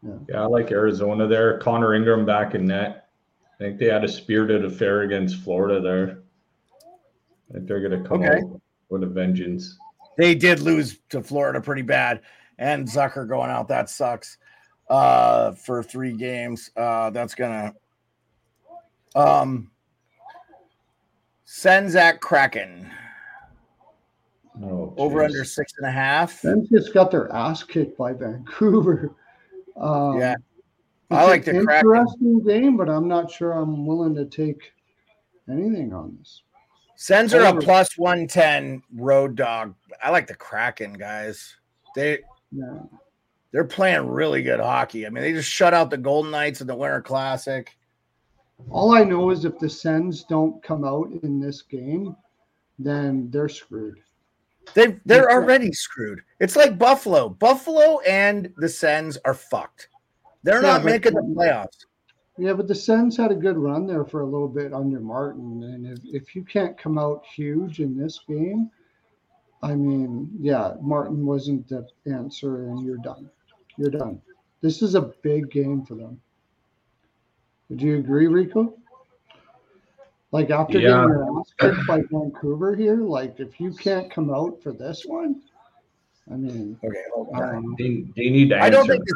Yeah. yeah, I like Arizona there. Connor Ingram back in net. I think they had a spirited affair against Florida there. I think they're going to come okay. with a vengeance. They did lose to Florida pretty bad, and Zucker going out that sucks. Uh, for three games, uh, that's gonna um Sens at Kraken. Oh, over under six and a half. Sens just got their ass kicked by Vancouver. [LAUGHS] Um, yeah, I like the interesting Kraken. game, but I'm not sure I'm willing to take anything on this. Sens are a plus one ten road dog. I like the Kraken guys. They yeah. they're playing really good hockey. I mean, they just shut out the Golden Knights in the Winter Classic. All I know is if the Sens don't come out in this game, then they're screwed. They they're already screwed. It's like Buffalo. Buffalo and the Sens are fucked. They're yeah, not making the playoffs. Yeah, but the Sens had a good run there for a little bit under Martin, and if, if you can't come out huge in this game, I mean, yeah, Martin wasn't the answer, and you're done. You're done. This is a big game for them. Would you agree, Rico? Like after yeah. getting your ass kicked by Vancouver here, like if you can't come out for this one, I mean, okay, hold on. Um, they, they need to. I don't think. This,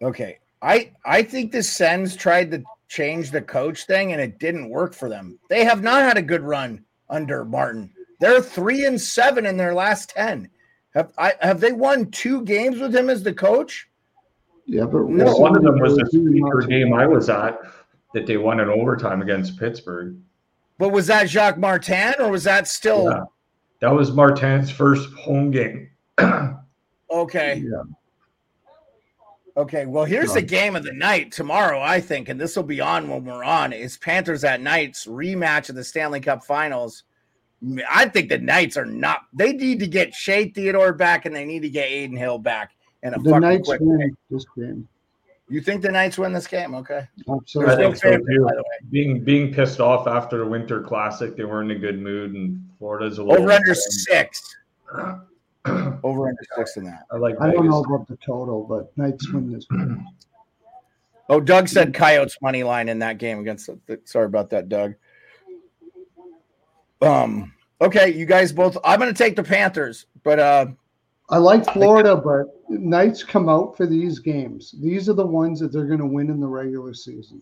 okay, I I think the Sens tried to change the coach thing and it didn't work for them. They have not had a good run under Martin. They're three and seven in their last ten. Have I have they won two games with him as the coach? Yeah, but no, one of them was the speaker game I was at that they won in overtime against Pittsburgh. But was that Jacques Martin or was that still? Yeah. That was Martin's first home game. [CLEARS THROAT] okay. Yeah. Okay, well, here's the game of the night tomorrow, I think, and this will be on when we're on. Is Panthers at Knights rematch of the Stanley Cup Finals? I think the Knights are not. They need to get Shea Theodore back, and they need to get Adin Hill back in a the Knights win this game. You think the Knights win this game? Okay, absolutely. I think so too. Being being pissed off after the Winter Classic, they weren't in a good mood, and Florida's a little over under six. [CLEARS THROAT] over under six in that. I like. I don't know about the total, but Knights win this game. [CLEARS THROAT] Oh, Doug said Coyotes money line in that game against. The, sorry about that, Doug. Um. Okay, you guys both. I'm going to take the Panthers, but uh, I like Florida, but Knights come out for these games. These are the ones that they're going to win in the regular season.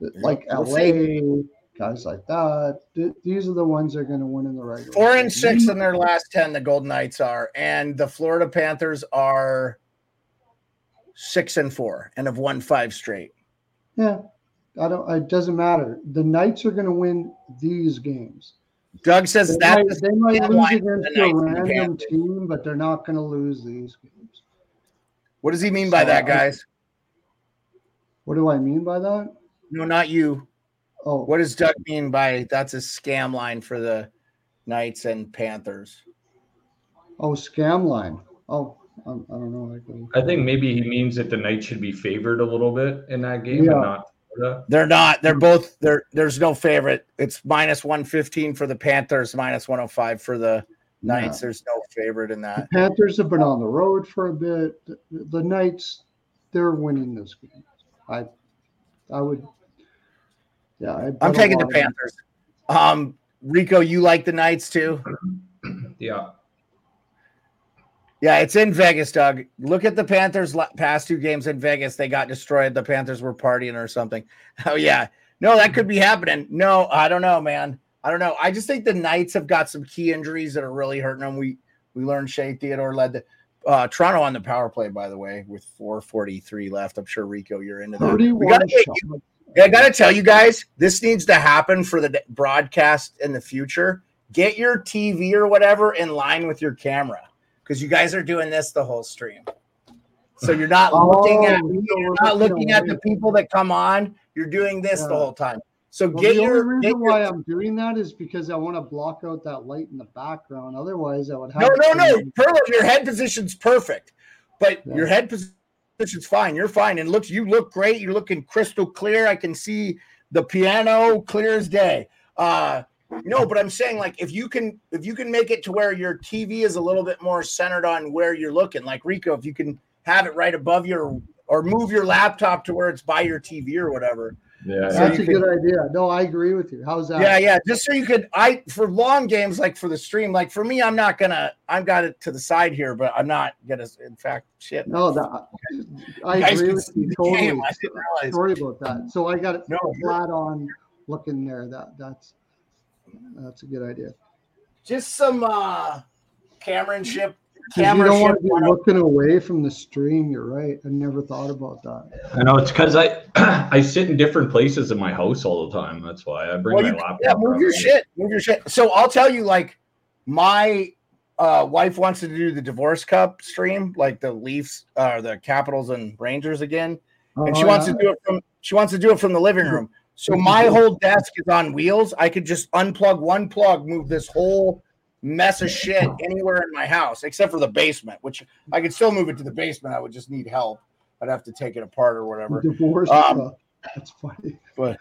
Like we'll LA, see guys like that. These are the ones that are going to win in the regular. Four and six in their last ten. The Golden Knights are, and the Florida Panthers are six and four, and have won five straight. Yeah, I don't. It doesn't matter. The Knights are going to win these games. Doug says they that might, they might lose against a random team, but they're not going to lose these games. What does he mean by so that, guys? What do I mean by that? No, not you. Oh, what does Doug mean by that's a scam line for the Knights and Panthers? Oh, scam line. Oh, I, I don't know. I think maybe he means that the Knights should be favored a little bit in that game yeah. and not. They're not. They're both. There. There's no favorite. It's minus one fifteen for the Panthers, minus one hundred oh five for the Knights. Yeah. There's no favorite in that. The Panthers have been on the road for a bit. The, the Knights, they're winning this game. I, I would yeah, I'm taking the Panthers. Um, Rico, you like the Knights too? Yeah. Yeah, it's in Vegas, Doug. Look at the Panthers' past two games in Vegas. They got destroyed. The Panthers were partying or something. [LAUGHS] Oh yeah, no, that could be happening. No, I don't know, man. I don't know. I just think the Knights have got some key injuries that are really hurting them. We we learned Shea Theodore led the uh, Toronto on the power play, by the way, with 4:43 left. I'm sure Rico, you're into that. We got to get you. I got to tell you guys, this needs to happen for the broadcast in the future. Get your TV or whatever in line with your camera because you guys are doing this the whole stream. So you're not oh, looking at you're not looking at the people that come on. You're doing this yeah. the whole time. So well, get the your. only reason why I'm doing that is because I want to block out that light in the background. Otherwise, I would have. No, no, no, Pearlo, your head position's perfect, but yeah. your head position is fine. You're fine. And looks, you look great. You're looking crystal clear. I can see the piano clear as day. Uh, No, but I'm saying like if you can if you can make it to where your TV is a little bit more centered on where you're looking, like Rico, if you can have it right above your or move your laptop to where it's by your TV or whatever. Yeah, So That's a can- good idea. No, I agree with you. How's that? Yeah, yeah. Just so you could I for long games like for the stream, like for me, I'm not gonna I've got it to the side here, but I'm not gonna in fact shit. No, that, I You agree with you totally. game. I didn't realize. Sorry about that. So I got it No, flat on looking there. That that's that's a good idea. just some uh cameranship 'Cause you camera don't want to be looking away from the stream. You're right. I never thought about that. I know it's because I [CLEARS THROAT] I sit in different places in my house all the time. That's why I bring Well, my you- laptop. yeah, move your around. shit. Move your shit. So I'll tell you, like, my uh, wife wants to do the divorce cup stream, like the Leafs, uh, the Capitals and Rangers again, and she Oh, wants yeah. to do it from she wants to do it from the living room. So my whole desk is on wheels. I could just unplug one plug, move this whole mess of shit anywhere in my house, except for the basement, which I could still move it to the basement. I would just need help. I'd have to take it apart or whatever. divorce. Um, cup. That's funny. But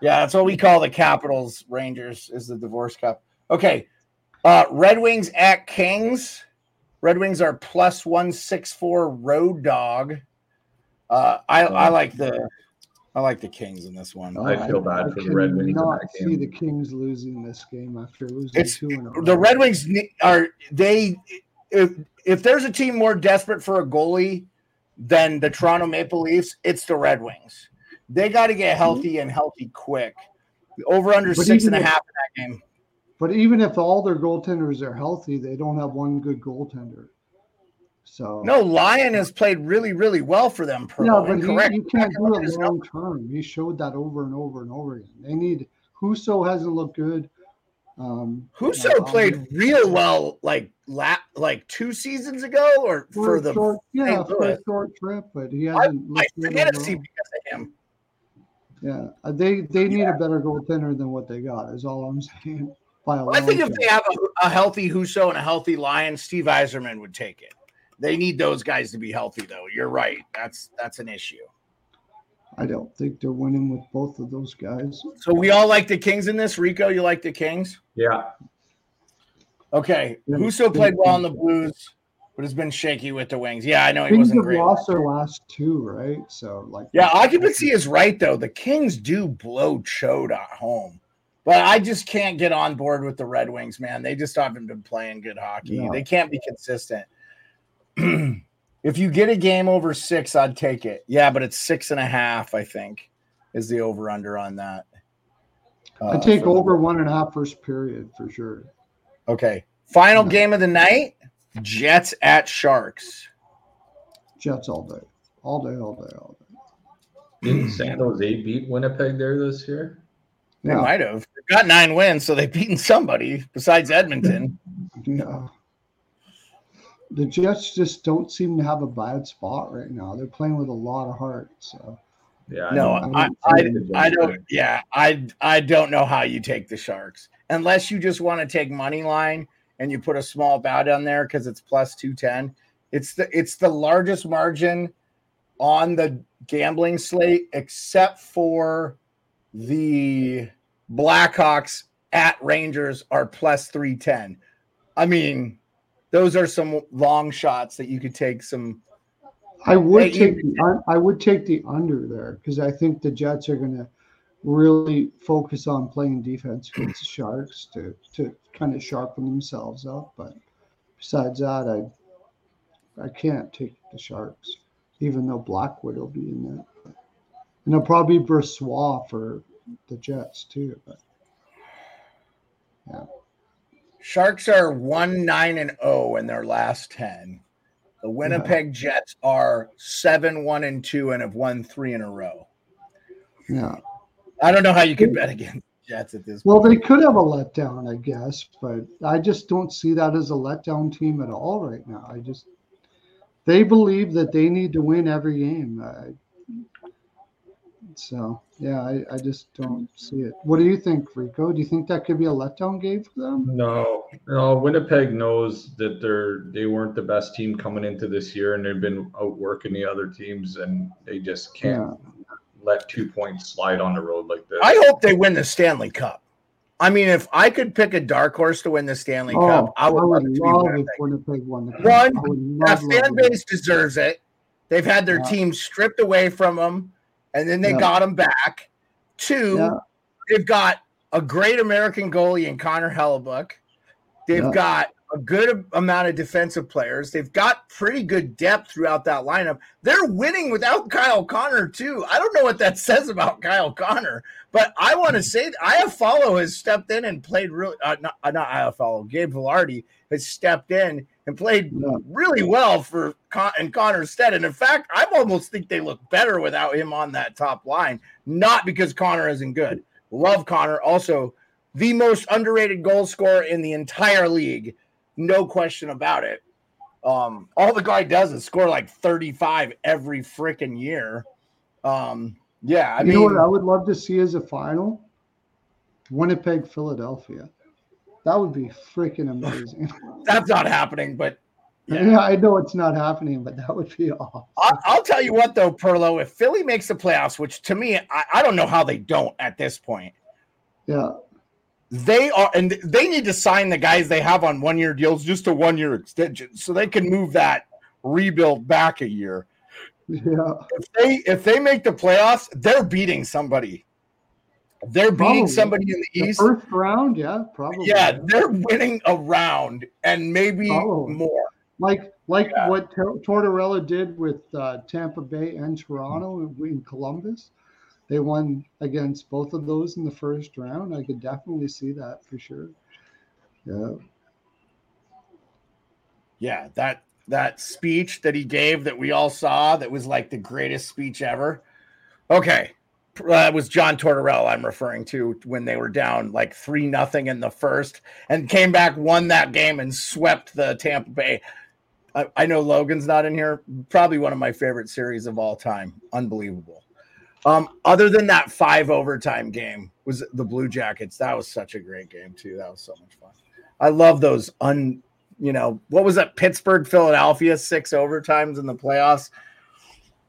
yeah, that's what we call the Capitals Rangers is the divorce cup. Okay. Uh Red Wings at Kings. Red Wings are plus 164 road dog. Uh I I like the I like the Kings in this one. I feel bad for the Red Wings in cannot see the Kings losing this game after losing It's two in a row. the Red Wings are they if if there's a team more desperate for a goalie than the Toronto Maple Leafs, it's the Red Wings. They got to get mm-hmm. healthy and healthy quick. Over under But six and a even half in that game. But even if all their goaltenders are healthy, they don't have one good goaltender. So No, Lyon has played really, really well for them. Pearl. yeah, but he, Incorrect. you can't do it [LAUGHS] long term. He showed that over and over and over again. They need Husso hasn't looked good. Um, Husso uh, played real well, like la- like two seasons ago, or for, for the. short, yeah, for a short trip, but he hasn't. I looked good forget to see overall. because of him. Yeah, uh, they they need a better goaltender than what they got. Is all I'm [LAUGHS] saying. By a Well, I think if they have a, a healthy Husso and a healthy Lyon, Steve Yzerman would take it. They need those guys to be healthy, though. You're right. That's that's an issue. I don't think they're winning with both of those guys. So we all like the Kings in this. Rico, you like the Kings? Yeah, Okay. Yeah. Husso played well in the Blues, but has been shaky with the Wings. Yeah, I know he Kings wasn't have great. lost their last two, right? So like Yeah, occupancy is right though. The Kings do blow chode at home. But I just can't get on board with the Red Wings, man. They just haven't been playing good hockey. No. They can't be consistent. [CLEARS THROAT] if you get a game over six, I'd take it. Yeah, but it's six and a half, I think, is the over under on that. I Uh, take for the- over one and a half first period for sure. Okay. Final No. game of the night Jets at Sharks. Jets all day, all day, all day, all day. didn't San Jose beat Winnipeg there this year? They Yeah, might have. They got nine wins, so they've beaten somebody besides Edmonton. [LAUGHS] yeah. The Jets just don't seem to have a bad spot right now. They're playing with a lot of heart. So Yeah, No. I, I I, don't- I don't. Yeah, I, I don't know how you take the Sharks unless you just want to take money line and you put a small bet on there because it's plus two ten. It's the it's the largest margin on the gambling slate except for the Blackhawks at Rangers are plus three ten. I mean, those are some long shots that you could take some. I would Hey, you- take the I would take the under there because I think the Jets are going to really focus on playing defense against the Sharks to to kind of sharpen themselves up. But besides that, I I can't take the Sharks, even though Blackwood will be in there. And it'll probably be Brossoit for the Jets too. But Sharks are one nine and zero in their last ten. The Winnipeg Jets are seven one and two and have won three in a row. yeah, I don't know how you could bet against Jets at this. well, point. they could have a letdown, I guess, but I just don't see that as a letdown team at all right now. I just they believe that they need to win every game. I, so yeah, I, I just don't see it. What do you think, Rico? Do you think that could be a letdown game for them? No, no. Winnipeg knows that they're they weren't the best team coming into this year, and they've been outworking the other teams, and they just can't let two points slide on the road like this. I hope they win the Stanley Cup. I mean, if I could pick a dark horse to win the Stanley Oh, Cup, I would, love, it to be love Winnipeg. if Winnipeg won the cup. One, That fan love it. base deserves it. They've had their Yeah. team stripped away from them, and then they Yeah. got them back. Two, Yeah. they've got a great American goalie in Connor Hellebuyck. They've Yeah. got a good amount of defensive players. They've got pretty good depth throughout that lineup. They're winning without Kyle Connor too. I don't know what that [LAUGHS] says about Kyle Connor, but I want to say Iafallo has stepped in and played really. Uh, not uh, not Iafallo, Gabe Vilardi has stepped in and played really well for Con- and Connor's stead. And in fact, I almost think they look better without him on that top line. Not because Connor isn't good. Love Connor. Also, the most underrated goal scorer in the entire league. No question about it. Um, all the guy does is score like 35 every freaking year. Um, yeah, I you mean, know what I would love to see as a final? Winnipeg, Philadelphia. That would be freaking amazing. [LAUGHS] that's not happening, but yeah. I know it's not happening, but that would be [LAUGHS] awesome. I'll, I'll tell you what, though, Pearlo, if Philly makes the playoffs, which to me, I, I don't know how they don't at this point, Yeah. They are, and they need to sign the guys they have on one year deals just a one year extension so they can move that rebuild back a year. Yeah. If they if they make the playoffs, they're beating somebody. They're beating somebody in the The East. first round, yeah, probably. Yeah, they're winning a round and maybe Probably. more. Like like Yeah. what Tor- Tortorella did with uh, Tampa Bay and Toronto in Columbus. They won against both of those in the first round. I could definitely see that for sure. Yeah. Yeah, that that speech that he gave that we all saw that was like the greatest speech ever. Okay. That was John Tortorella I'm referring to when they were down like 3 nothing in the first and came back won that game and swept the Tampa Bay. I, I know Logan's not in here. Probably one of my favorite series of all time. Unbelievable. Um, other than that five overtime game was the Blue Jackets. That was such a great game too. That was so much fun. I love those un you know, what was that Pittsburgh, Philadelphia, six overtimes in the playoffs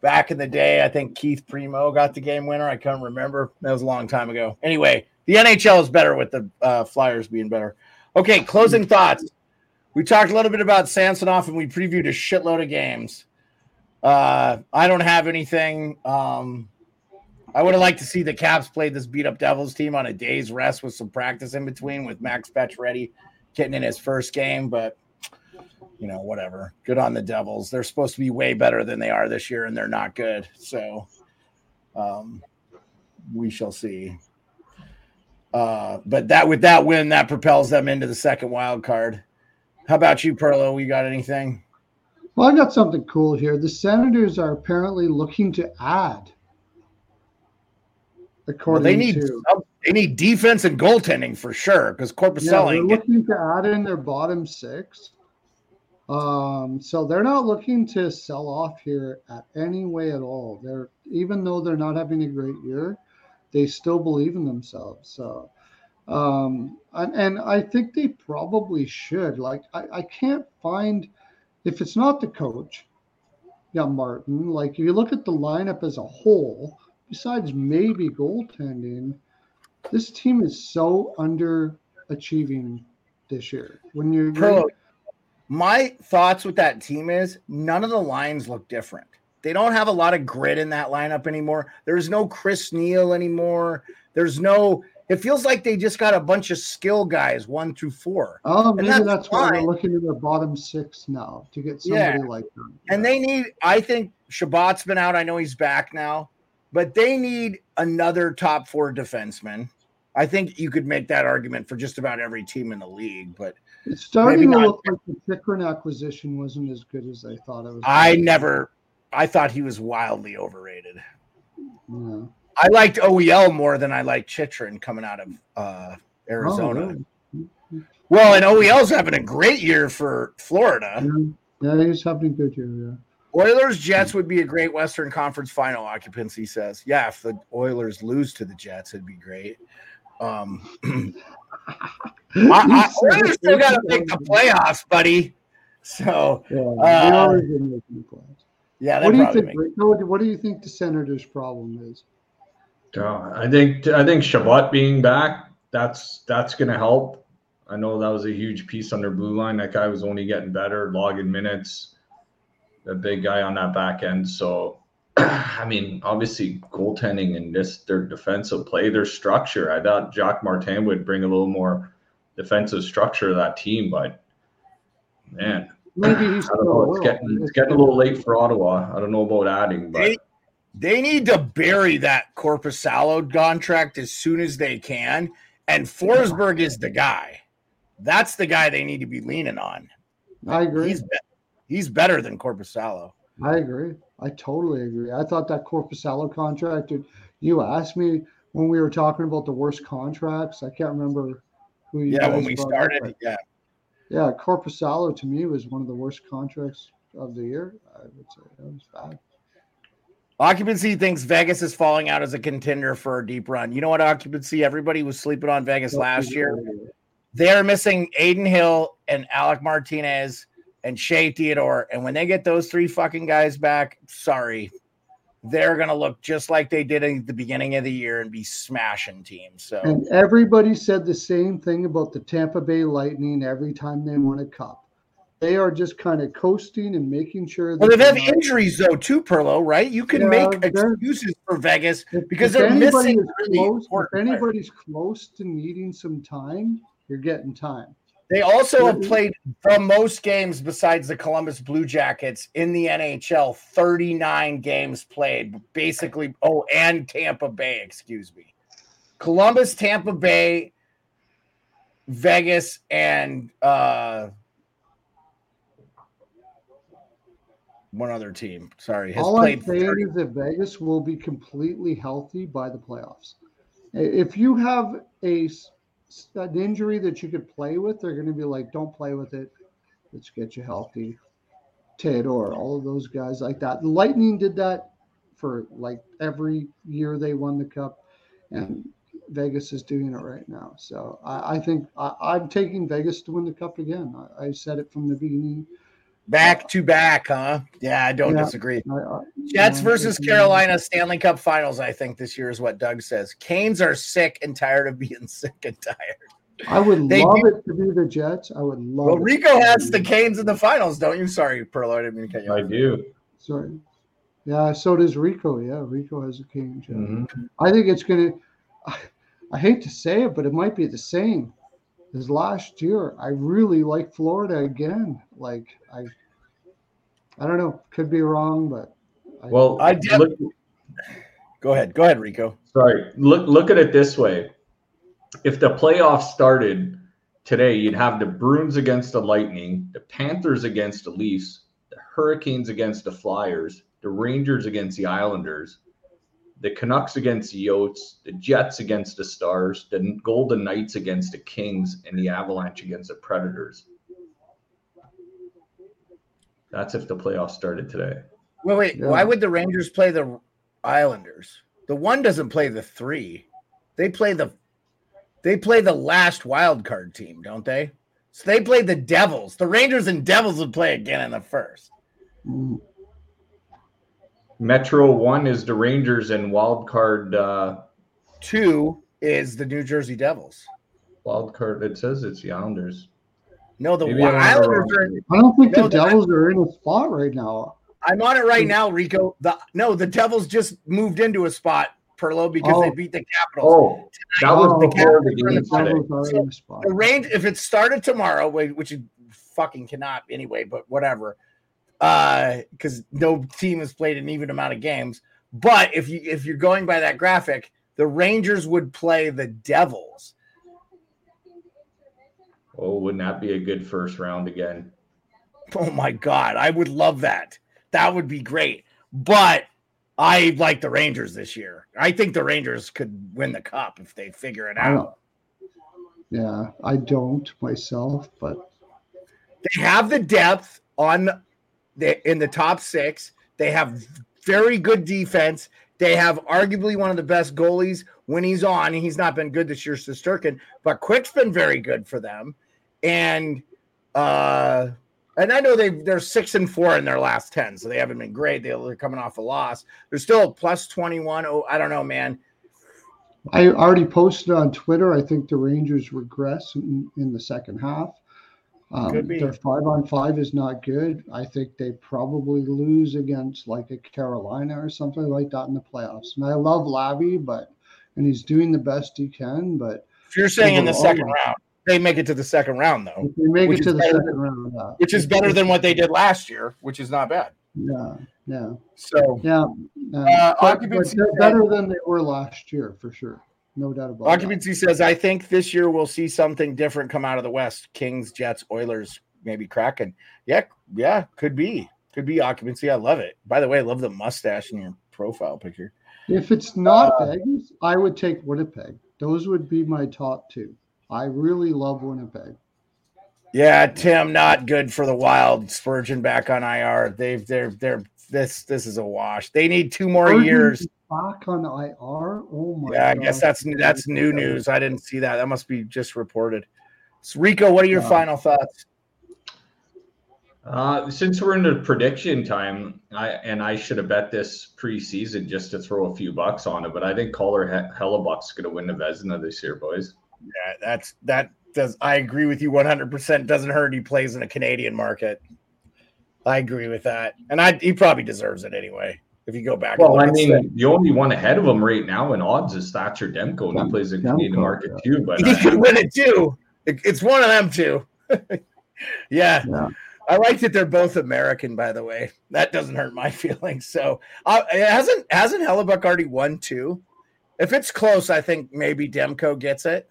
back in the day. I think Keith Primeau got the game winner. I can't remember. That was a long time ago. Anyway, the NHL is better with the uh, Flyers being better. Okay, closing thoughts. We talked a little bit about Samsonov and we previewed a shitload of games. Uh, I don't have anything. Um, I would have liked to see the Caps play this beat up Devils team on a day's rest with some practice in between with Max Pacioretty getting in his first game, but you know, whatever. Good on the Devils. They're supposed to be way better than they are this year, and they're not good. So um, we shall see. Uh, but that with that win, that propels them into the second wild card. How about you, Pearlo? We got anything? Well, I got something cool here. The Senators are apparently looking to add. Well, they need to they need defense and goaltending for sure because Yeah, Korpisalo they're looking to add in their bottom six. Um, so they're not looking to sell off here at any way at all. They're even though they're not having a great year, they still believe in themselves. So um and, and I think they probably should. Like I, I can't find if it's not the coach, yeah, Martin, like if you look at the lineup as a whole, besides maybe goaltending, this team is so underachieving this year. When you're my thoughts with that team is none of the lines look different. They don't have a lot of grit in that lineup anymore. There's no Chris Neil anymore. There's no. It feels like they just got a bunch of skill guys, one through four, oh, maybe that's that's, why we're looking at their bottom six now to get somebody Yeah. like them. and they need. I think Chabot's been out. I know he's back now, but they need another top four defenseman. I think you could make that argument for just about every team in the league, but it's starting to look like the Chychrun acquisition wasn't as good as I thought it was. I never. I thought he was wildly overrated. Yeah. I liked OEL more than I liked Chychrun coming out of uh, Arizona. Oh, really? Well, and OEL's having a great year for Florida. Yeah, yeah, he's having a good year. Yeah. Oilers Jets would be a great Western Conference final occupancy. Says, yeah, if the Oilers lose to the Jets, it'd be great. Um, [CLEARS THROAT] I, I, Oilers still got to make the playoffs, buddy. So Yeah, Uh, they always been the playoffs. yeah, What do you think? make. What, what do you think the Senators' problem is? Uh, I think I think Chabot being back that's that's going to help. I know that was a huge piece on their blue line. That guy was only getting better, logging minutes. The big guy on that back end. So, [CLEARS THROAT] I mean, obviously, goaltending and this their defensive play, their structure. I thought Jacques Martin would bring a little more defensive structure to that team, but man, Maybe he's I don't know. It's getting it's getting a little late for Ottawa. I don't know about adding, but They, they need to bury that Corpus Korpisalo contract as soon as they can. And Forsberg is the guy. That's the guy they need to be leaning on. I agree. He's be- he's better than Korpisalo. I agree. I totally agree. I thought that Korpisalo contract. Dude, you asked me when we were talking about the worst contracts. I can't remember who. You Yeah, when we brought up, started, yeah. Yeah, Korpisalo to me was one of the worst contracts of the year. I would say that was bad. Occupancy thinks Vegas is falling out as a contender for a deep run. You know what, occupancy? Everybody was sleeping on Vegas last year. They're missing Adin Hill and Alec Martinez and Shea Theodore. And when they get those three fucking guys back, sorry, they're going to look just like they did at the beginning of the year and be smashing teams. So, And everybody said the same thing about the Tampa Bay Lightning every time they won a cup. They are just kind of coasting and making sure. well, they have injuries though, too, Pearlo, right? You can Yeah, make excuses for Vegas if- because if they're missing is really close, if players. anybody's close to needing some time, you're getting time. They also have Mhm. played the most games besides the Columbus Blue Jackets in the NHL 39 games played, basically. Oh, and Tampa Bay, excuse me. Columbus, Tampa Bay, Vegas, and uh, one other team. Sorry, has All I'm saying 30 is that Vegas will be completely healthy by the playoffs. If you have a an injury that you could play with, they're going to be like, "Don't play with it. Let's get you healthy." Theodore, all of those guys like that. Lightning did that for like every year they won the cup, and Vegas is doing it right now. So I, I think I, I'm taking Vegas to win the cup again. I, I said it from the beginning. back to back, huh? Yeah, I don't Yeah. disagree. I, Jets versus Carolina Stanley Cup Finals. I think this year is what Doug says. Canes are sick and tired of being [LAUGHS] sick and tired. I would They love do- it to be the Jets. I would love. Well, it. Rico has the Canes in the finals, don't you? Sorry, Pearlo, I didn't mean to cut you I do. Sorry. Yeah, so does Rico. Yeah, Rico has a King. Yeah. Mhm. I think it's gonna. I, I hate to say it, but it might be the same as last year. I really like Florida again. Like I, I don't know. Could be wrong, but I, Well, I did- look, Go ahead, go ahead, Rico. sorry. Look, look at it this way. If the playoffs started today, you'd have the Bruins against the Lightning, the Panthers against the Leafs, the Hurricanes against the Flyers, the Rangers against the Islanders, the Canucks against the Yotes, the Jets against the Stars, the Golden Knights against the Kings, and the Avalanche against the Predators. That's if the playoffs started today. Wait, wait. Yeah. Why would the Rangers play the Islanders? The one doesn't play the three. They play the they play the last wild card team, don't they? So they play the Devils. The Rangers and Devils would play again in the first. Metro one is the Rangers and wild card uh Two is the New Jersey Devils. wild card. It says it's the Islanders. No, the Maybe I'm on Islanders are. I don't think No, the the- Devils are in a spot right now. I'm on it right now, Rico. The no, the Devils just moved into a spot, Pearlo, because they Oh. beat the Capitals. Oh, that was Oh, before the the game The today. Devils are in a spot. The range, if it started tomorrow, whi- which it fucking cannot anyway, but whatever, uh, because no team has played an even amount of games. But if you if you're going by that graphic, the Rangers would play the Devils. Oh, wouldn't that be a good first round again? Oh my god, I would love that. That would be great. But I like the Rangers this year. I think the Rangers could win the cup if they figure it out. Yeah, I don't myself, but they have the depth on the in the top six. They have very good defense. They have arguably one of the best goalies when he's on. He's not been good this year, Shesterkin, but Quick's been very good for them. And uh and I know they they're six and four in their last ten, so they haven't been great. They're coming off a loss. They're still plus 21. Oh, I don't know, man. I already posted on Twitter. I think the Rangers regress in, in the second half. Um, Their five on five is not good. I think they probably lose against like a Carolina or something like that in the playoffs. And I love Lavi, but and he's doing the best he can. But If you're saying in the second round, they make it to the second round though, they make it to the better second round, yeah. which is better than what they did last year, which is not bad. yeah, yeah, So yeah. Uh, yeah. But occupancy- better than they were last year for sure. No doubt about it. occupancy says, I think this year we'll see something different come out of the West. Kings, Jets, Oilers, maybe Kraken. Yeah, yeah, could be. Could be occupancy. I love it. By the way, I love the mustache in your profile picture. If it's not Uh, Vegas, I would take Winnipeg. Those would be my top two. I really love Winnipeg. Yeah, Tim, not good for the Wild. Spurgeon back on IR. They've they're they're this this is a wash. They need two more Spurgeon's years. back on IR. Oh my! Yeah, I guess that's that's new news. I didn't see that. That must be just reported. So Rico, what are your Yeah. final thoughts? Uh, since we're into prediction time, I and I should have bet this preseason just to throw a few bucks on it, but I think Caller he- Hellebuyck's going to win the Vezina this year, boys. Yeah, that's that does I agree with you 100%. Doesn't hurt he plays in a Canadian market. I agree with that. And I he probably deserves it anyway. If you go back and Well, I mean, stats. the only one ahead of him right now in odds is Thatcher Demko, and he plays in Demko, Canadian market yeah. too. But he I, could win it too. It- It's one of them two. [LAUGHS] yeah. Yeah. I like that they're both American, by the way. That doesn't hurt my [LAUGHS] feelings. So uh, hasn't hasn't Hellebuyck already won two? If it's close, I think maybe Demko gets it.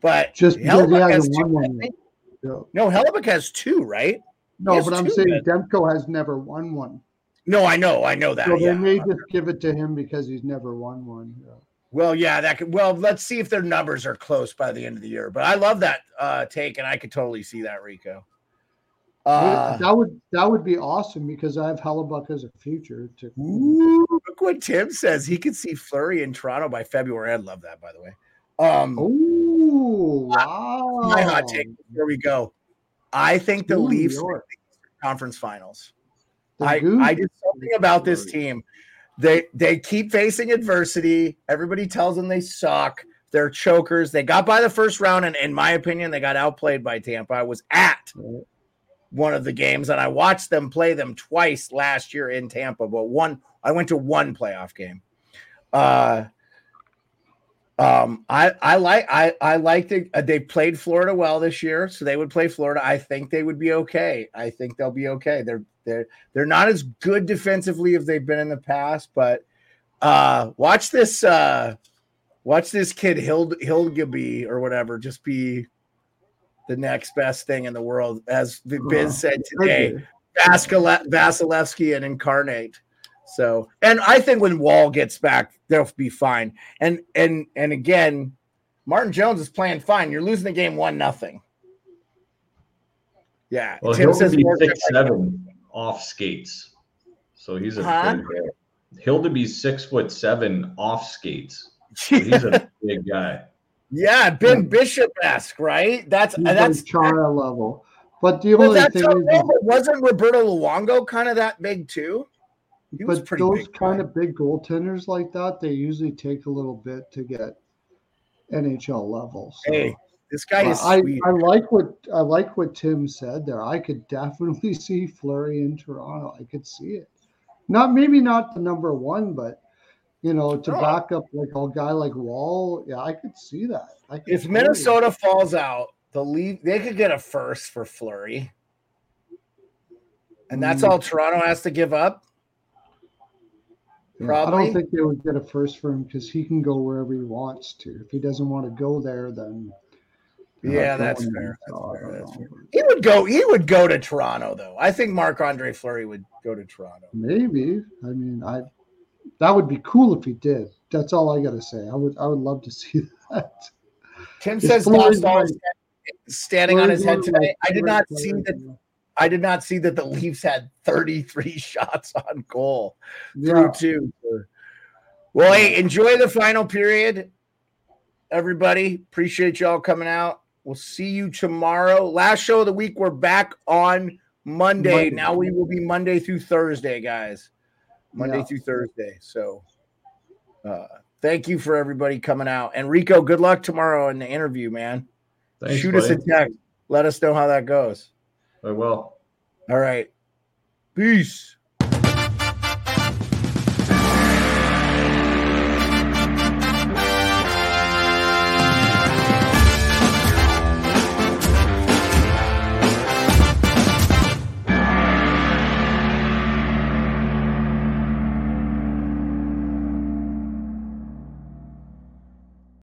But Just because Hellebuyck has hasn't two, one. think. Yeah. No, Hellebuyck has two, right? No, but I'm saying then. Demko has never won one. No, I know, I know that. So they yeah. may just give it to him because he's never won one. Yeah. Well, yeah, that could. Well, let's see if their numbers are close by the end of the year. But I love that uh, take, and I could totally see that, Rico. Uh, that would that would be awesome because I have Hellebuyck as a future to ooh, look what Tim says. He could see Fleury in Toronto by February. I love that, by the way. Um, Oh wow! my hot take before we go. I think the New Leafs York. make the conference finals. The I, Goose- I did something about this team. They they keep facing adversity. Everybody tells them they suck. They're chokers. They got by the first round, and in my opinion, they got outplayed by Tampa. I was at one of the games, and I watched them play them twice last year in Tampa. But one, I went to one playoff game. Uh, um, I I like I I like the uh, they played Florida well this year, so they would play Florida. I think they would be okay. I think they'll be okay. They're they're they're not as good defensively as they've been in the past, but uh watch this uh watch this kid Hild Hildeby or whatever just be the next best thing in the world, as the Biz Oh, said today. Okay. Vaskile- Vasilevskiy and Incarnate. So, and I think when Woll gets back, they'll be fine. And and and again, Martin Jones is playing fine. You're losing the game one nothing. Yeah, well, Tim he'll says be six seven off skates, so he's a Huh? big guy. Hildeby's six foot seven off skates. So [LAUGHS] he's a big guy. yeah, Ben Bishop esque, right? That's He's that's like Chara [LAUGHS] level. But the well, only that's thing how, is, no, but wasn't Roberto Luongo kind of that big too? He but those kind right? of big goaltenders like that, they usually take a little bit to get NHL level. So. Hey, this guy is I, sweet. I like what I like what Tim said there. I could definitely [LAUGHS] see Fleury in Toronto. I could see it. Not maybe not the number one, but you know, to No. back up like a guy like Woll, yeah, I could see that. I could if Minnesota falls out, the leave they could get a first for Fleury. And that's Mm. all Toronto has to give up. Yeah, I don't think they would get a first for him because he can go wherever he wants to. If he doesn't want to go there, then Yeah, that's fair. That's fair. That's know. He would go. He would go to Toronto, though. I think Marc Andre Fleury would go to Toronto. Maybe. I mean, I that would be cool if he did. That's all I gotta say. I would I would love to [LAUGHS] see that. Tim Is says right? standing on his head today. I did not see that. I did not see that the Leafs had 33 [LAUGHS] shots on goal Yeah. through two. Well, hey, enjoy the final period, everybody. Appreciate y'all coming out. We'll see you tomorrow. Last show of the week. We're back on Monday. Monday. Now we will be Monday through Thursday, guys. Monday Yeah. through Thursday. So, uh, Thank you for everybody coming out. And Rico, good luck tomorrow in the interview, man. Thanks, Shoot us a text. Let us know how that goes. I will. All right. Peace.